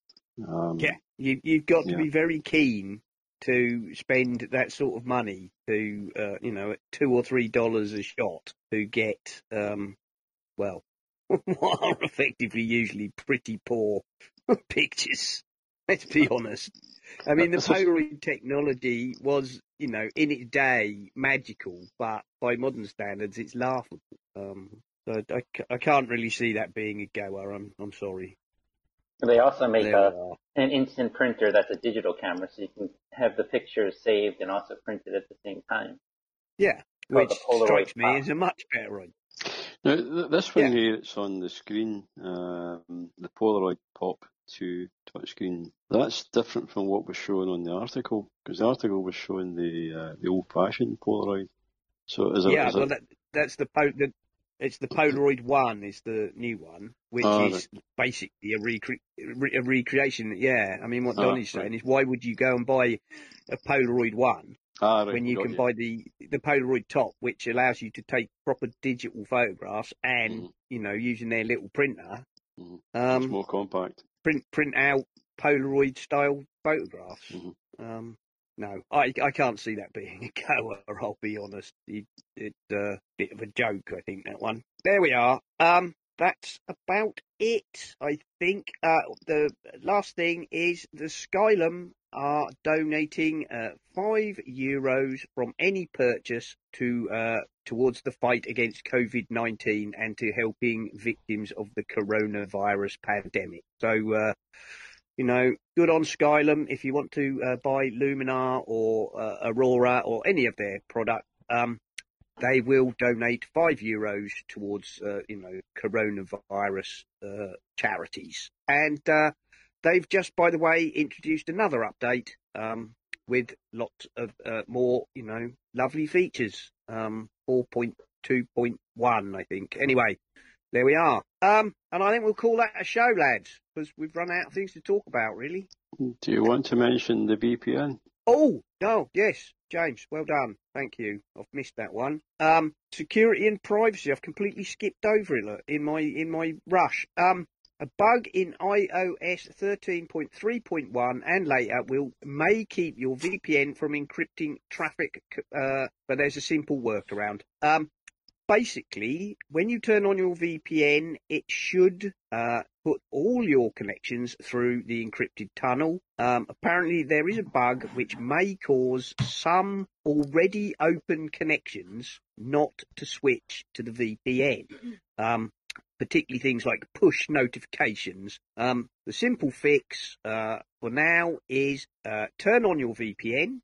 Um, yeah, you, you've got to yeah. be very keen to spend that sort of money to, uh, you know, two or three dollars a shot to get, um, well, what are effectively usually pretty poor pictures. Let's be honest. I mean, the Polaroid technology was, you know, in its day magical, but by modern standards, it's laughable. Um, so I, I can't really see that being a goer. I'm I'm sorry. They also make a, an instant printer that's a digital camera, so you can have the pictures saved and also printed at the same time. Yeah, which strikes me as a much better idea. Now, this one yeah. here, it's on the screen, um, the Polaroid Pop 2 touchscreen. That's different from what was shown on the article, because the article was showing the uh, the old-fashioned Polaroid. So is it? Yeah, is well, it... that, that's the, the it's the Polaroid One is the new one, which oh, is basically a, recre- a recreation. Yeah, I mean, what Donny's saying is, why would you go and buy a Polaroid One ah, right, when you can you. buy the the Polaroid Top, which allows you to take proper digital photographs and mm. you know using their little printer, mm. um, it's more compact. Print print out Polaroid style photographs. Mm-hmm. Um, no, I I can't see that being a goer. I'll be honest. It's it, uh, a bit of a joke, I think that one. There we are. Um, that's about it. I think. Uh, the last thing is the Skylum are donating uh, five euros from any purchase to uh, towards the fight against COVID nineteen and to helping victims of the coronavirus pandemic. So uh, you know, good on Skylum. If you want to uh, buy Luminar or uh, Aurora or any of their product, um, they will donate five euros towards, uh, you know, coronavirus uh, charities. And uh, they've just, by the way, introduced another update um, with lots of uh, more, you know, lovely features. Um, 4.2.1, I think. Anyway, there we are. Um, and I think we'll call that a show, lads, because we've run out of things to talk about, really. Do you want to mention the VPN? Oh, no, yes, James, well done. Thank you. I've missed that one. Um, security and privacy. I've completely skipped over it in my in my rush. Um, a bug in iOS 13.3.1 and later will may keep your VPN from encrypting traffic, uh, but there's a simple workaround. Um, basically, when you turn on your VPN, it should uh, put all your connections through the encrypted tunnel. Um, apparently, there is a bug which may cause some already open connections not to switch to the VPN. Um, particularly things like push notifications. Um, the simple fix uh, for now is uh, turn on your VPN,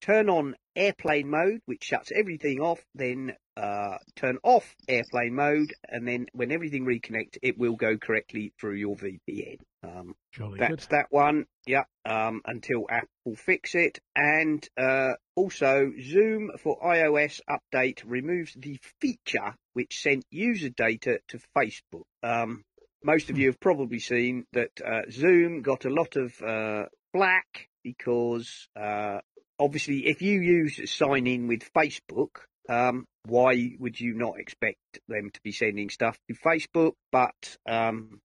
turn on airplane mode, which shuts everything off, then uh, turn off airplane mode, and then when everything reconnects, it will go correctly through your VPN. Um, that's good. that one. Yeah. Um, until Apple fix it, and uh, also Zoom for iOS update removes the feature which sent user data to Facebook. Um, most of you have probably seen that uh, Zoom got a lot of uh, black because uh, obviously if you use sign in with Facebook, um, why would you not expect them to be sending stuff to Facebook? But um,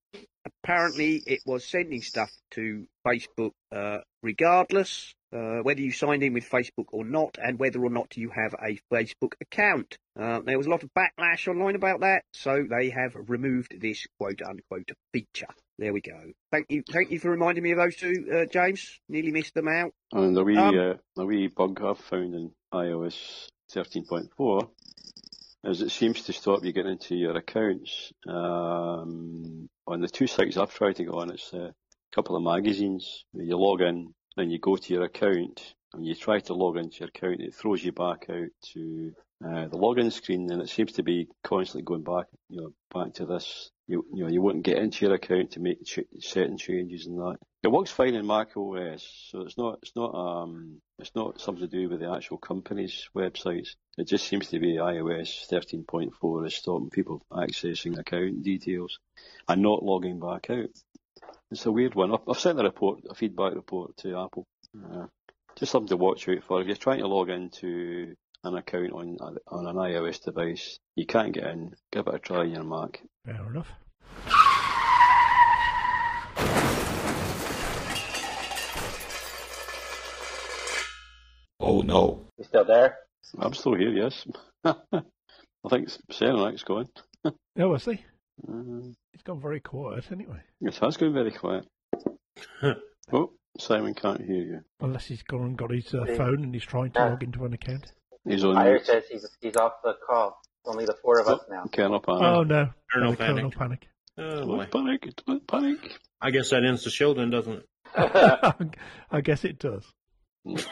apparently, it was sending stuff to Facebook uh, regardless, uh, whether you signed in with Facebook or not, and whether or not you have a Facebook account. Uh, there was a lot of backlash online about that, so they have removed this quote unquote feature. There we go. Thank you, thank you for reminding me of those two, uh, James. Nearly missed them out. And the wee, um, uh, the wee bug I've found in iOS 13.4 is it seems to stop you getting into your accounts. Um, on the two sites I've tried to go on, it's a couple of magazines. You log in, then you go to your account, and you try to log into your account, it throws you back out to uh, the login screen, and it seems to be constantly going back, you know, back to this. You, you know, you wouldn't get into your account to make ch- certain changes and that. It works fine in Mac OS, so it's not, it's not, um, it's not something to do with the actual company's websites. It just seems to be iOS 13.4 is stopping people accessing account details and not logging back out. It's a weird one. I've, sent a report, a feedback report to Apple. Uh, just something to watch out for. If you're trying to log into an account on on an iOS device, you can't get in. Give it a try on your Mac. Fair enough. Oh no. You still there? I'm still here, yes. I think Serenak's gone. Oh, was he? Uh, He's gone very quiet anyway. Yes, it has gone very quiet. oh, Simon can't hear you. Unless he's gone and got his uh, phone and he's trying to Yeah. log into an account. He's on Fire mute. says he's he's off the call. Only the four of us now. Kernel Panic. Oh no. Colonel the Kernel Panic. Panic. Oh, boy. panic, don't panic. I guess that ends the show then, doesn't it? I guess it does.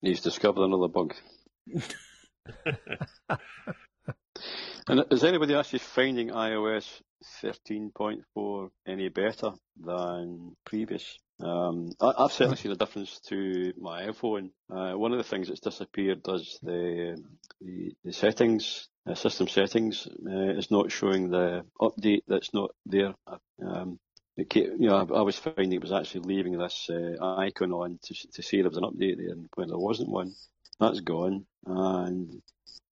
He's discovered another bug. and is anybody actually finding iOS 13.4 any better than previous? Um, I, I've certainly seen a difference to my iPhone. Uh, one of the things that's disappeared is the the, the settings, system settings, uh, is not showing the update that's not there. Um, it ca- you know, I, I was finding it was actually leaving this uh, icon on to, to see there was an update there, and when there wasn't one, that's gone. And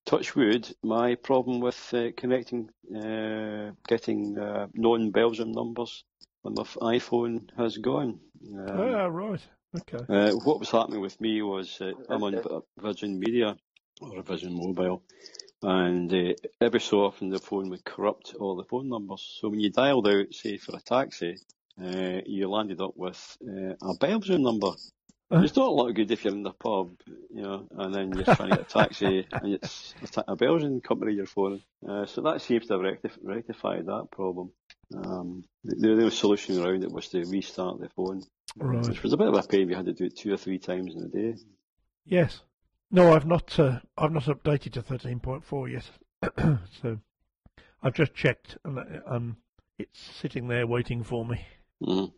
touch wood, my problem with uh, connecting, uh, getting non-Belgium numbers my iPhone has gone. Um, oh, right. Okay. uh, what was happening with me was uh, I'm on Virgin Media or Virgin Mobile, and uh, every so often the phone would corrupt all the phone numbers. So when you dialed out, say for a taxi, uh, you landed up with uh, a Belgian number. It's not a lot of good if you're in the pub, you know, and then you're trying to get a taxi and it's a, ta- a Belgian company you're phoning. Uh, so that seems to have rectif- rectified that problem. Um, the, the only solution around it was to restart the phone, Right. which was a bit of a pain. We had to do it two or three times in a day. Yes. No, I've not. Uh, I've not updated to thirteen point four yet. so I've just checked, and um, it's sitting there waiting for me. Mm.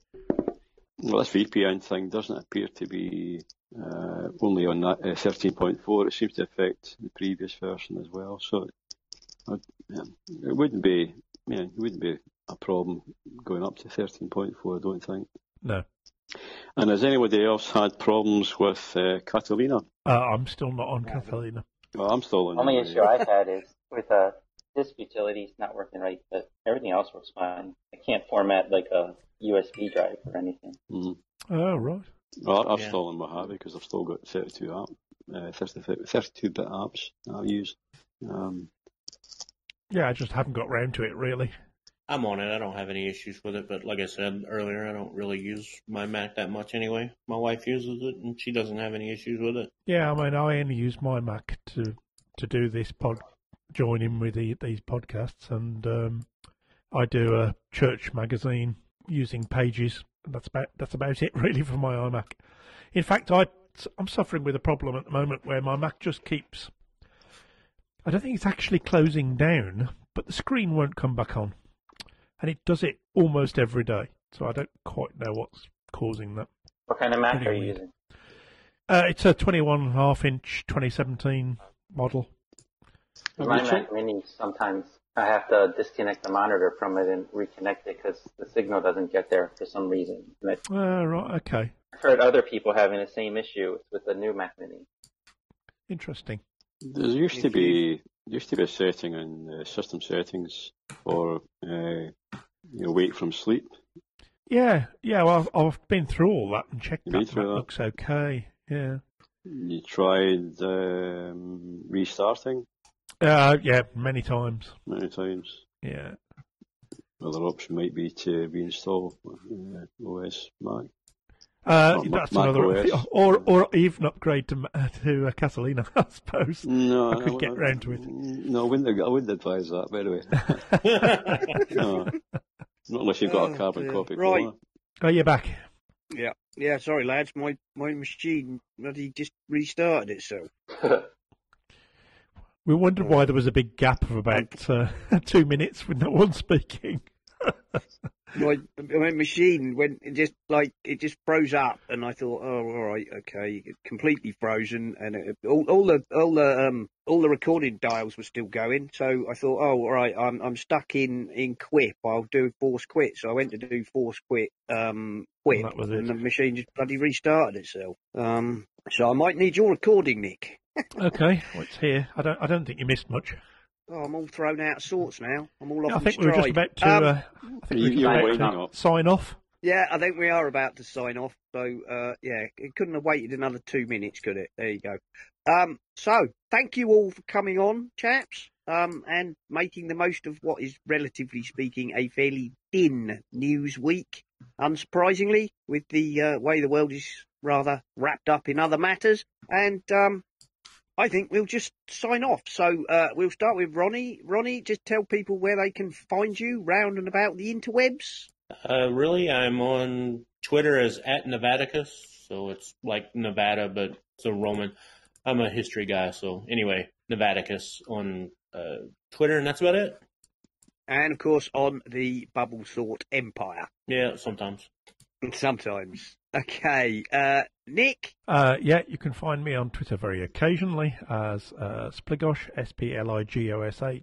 Well, this VPN thing doesn't appear to be uh, only on that, uh, 13.4. It seems to affect the previous version as well. So uh, yeah, it wouldn't be, yeah, it wouldn't be a problem going up to 13.4. I don't think. No, And has anybody else had problems with uh, Catalina? uh, I'm still not on Catalina. Well, I'm still on. The Only issue I've had is with uh, disk utilities not working right, but everything else works fine. I can't format like a USB drive or anything. mhm. Oh, right. Well, I've Yeah. still on Mojave because I've still got 32 app, uh, 32 bit apps I use. Um, Yeah, I just haven't got round to it really. I'm on it. I don't have any issues with it, but like I said earlier, I don't really use my Mac that much anyway. My wife uses it, and she doesn't have any issues with it. Yeah, I mean, I only use my Mac to to do this pod, join in with the, these podcasts, and um, I do a church magazine using Pages. That's about that's about it really for my iMac. In fact, I I'm suffering with a problem at the moment where my Mac just keeps. I don't think it's actually closing down, but the screen won't come back on, and it does it almost every day. So I don't quite know what's causing that. What kind of Mac Pretty are you weird. using? Uh, it's a 21.5 inch 2017 model. My which Mac Mini sometimes I have to disconnect the monitor from it and reconnect it because the signal doesn't get there for some reason. And Uh, right, okay. I've heard other people having the same issue with the new Mac Mini. Interesting. There used to be used to be a setting in uh, system settings for uh, you know wake from sleep. Yeah, yeah, well, I've, I've been through all that and checked that. been and through that that? looks okay. Yeah. You tried um, restarting Uh, yeah, many times. many times. Yeah. Another option might be to reinstall uh, OS Mac. Uh, Or that's Mac another, OS. or or even upgrade to Ma- to uh, Catalina, I suppose. No, I could I- get I- round to it. No, I wouldn't. I wouldn't advise that. By the way, no. not unless you've got Oh, a carbon dear. copy. Right. Chroma. Oh, you're back. Yeah, yeah. Sorry, lads. My my machine bloody just restarted itself. We wondered why there was a big gap of about uh, two minutes with no one speaking. My, my machine went it just like it just froze up, and I thought, oh, all right, okay, completely frozen, and it, all, all the all the um all the recording dials were still going. So I thought, oh, all right, I'm I'm stuck in in Quip. I'll do force quit. So I went to do force quit um quit, and, and the machine just bloody restarted itself. Um, so I might need your recording, Nick. okay, well, it's here. I don't I don't think you missed much. Oh, I'm all thrown out of sorts now. I'm all off. Yeah, I think we were just about to. Um, uh, I think we were about to sign off. Yeah, I think we are about to sign off. So, uh, yeah, it couldn't have waited another two minutes, could it? There you go. Um, so, thank you all for coming on, chaps, um, and making the most of what is, relatively speaking, a fairly thin news week. Unsurprisingly, with the uh, way the world is rather wrapped up in other matters. And um, I think we'll just sign off. So uh, we'll start with Ronnie. Ronnie, just tell people where they can find you round and about the interwebs. Uh, really, I'm on Twitter as at Nevadicus, so it's like Nevada, but it's a Roman. I'm a history guy, so anyway, Nevadicus on uh, Twitter, and that's about it. And of course, on the Bubble Sort Empire. Yeah, sometimes. Sometimes. Okay, uh, Nick. Uh, yeah, you can find me on Twitter very occasionally as uh, Spligosh, S P L I G O S H,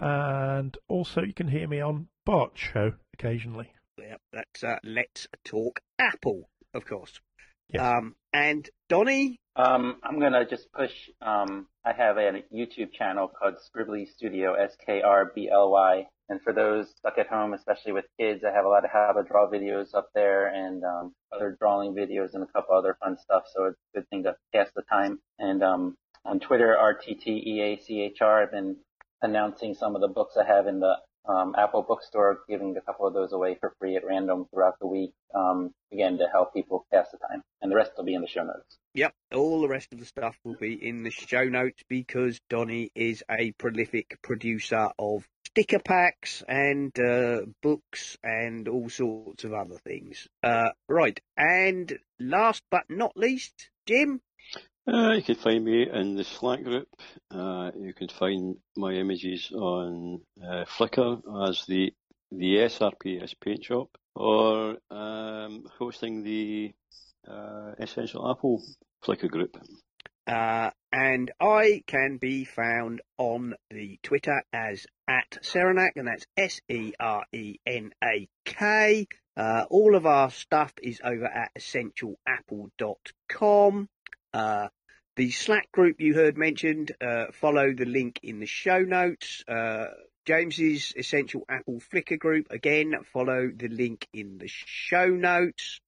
and also you can hear me on Bart Show occasionally. Yeah, that's uh, Let's Talk Apple, of course. Yes. Um, and Donny. Um, I'm gonna just push. Um, I have a YouTube channel called Skrbly Studio, S K R B L Y, and for those stuck at home, especially with kids, I have a lot of how to draw videos up there and um, other drawing videos and a couple other fun stuff. So it's a good thing to pass the time. And um, on Twitter, RTTEACHR, I've been announcing some of the books I have in the um, Apple Bookstore, giving a couple of those away for free at random throughout the week, um, again, to help people pass the time. And the rest will be in the show notes. Yep, all the rest of the stuff will be in the show notes because Donny is a prolific producer of sticker packs and uh, books and all sorts of other things. Uh, right, and last but not least, Jim. Uh, you can find me in the Slack group. Uh, you can find my images on uh, Flickr as the the SRPS Paint Shop, or um, hosting the uh, Essential Apple Flickr group. Uh, and I can be found on the Twitter as at Serenak, and that's S E R E N A K. Uh, all of our stuff is over at essentialapple.com. Uh, the Slack group you heard mentioned, uh, follow the link in the show notes. Uh, James's Essential Apple Flickr group, again, follow the link in the show notes.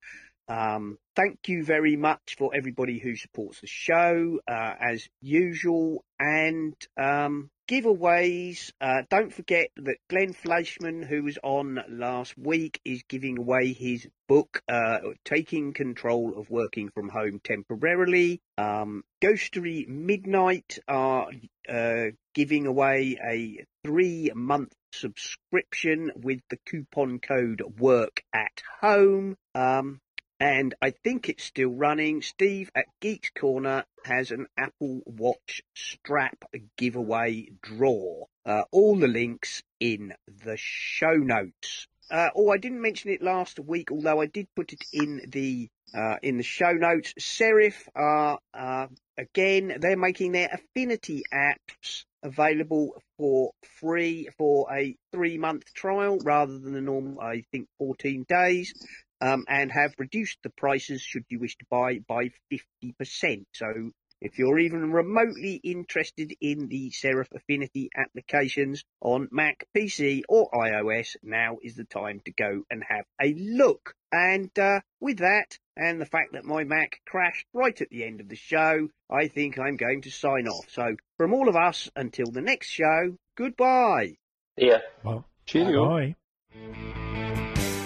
Um, thank you very much for everybody who supports the show, uh, as usual. And um, giveaways. Uh, don't forget that Glenn Fleishman, who was on last week, is giving away his book, uh, Taking Control of Working from Home Temporarily. Um, Ghostery Midnight are uh, giving away a three month subscription with the coupon code Work at Home. Um, and I think it's still running. Steve at Geeks Corner has an Apple Watch strap giveaway draw. Uh, all the links in the show notes. Uh, oh, I didn't mention it last week, although I did put it in the uh, in the show notes. Serif are uh, again they're making their affinity apps available for free for a three month trial rather than the normal I think 14 days um, and have reduced the prices should you wish to buy by 50%. So if you're even remotely interested in the Serif Affinity applications on Mac, PC or iOS, now is the time to go and have a look. And uh, with that, and the fact that my Mac crashed right at the end of the show, I think I'm going to sign off. So from all of us, until the next show, goodbye. Yeah. Well, cheerio. Bye.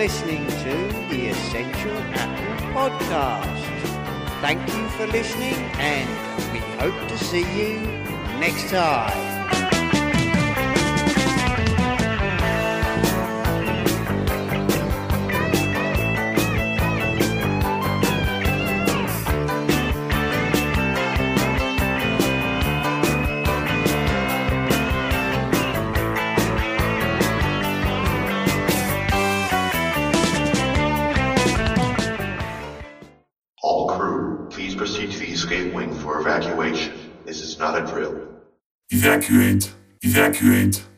listening to the Essential Apple Podcast. Thank you for listening, and we hope to see you next time. Evacuate. Evacuate.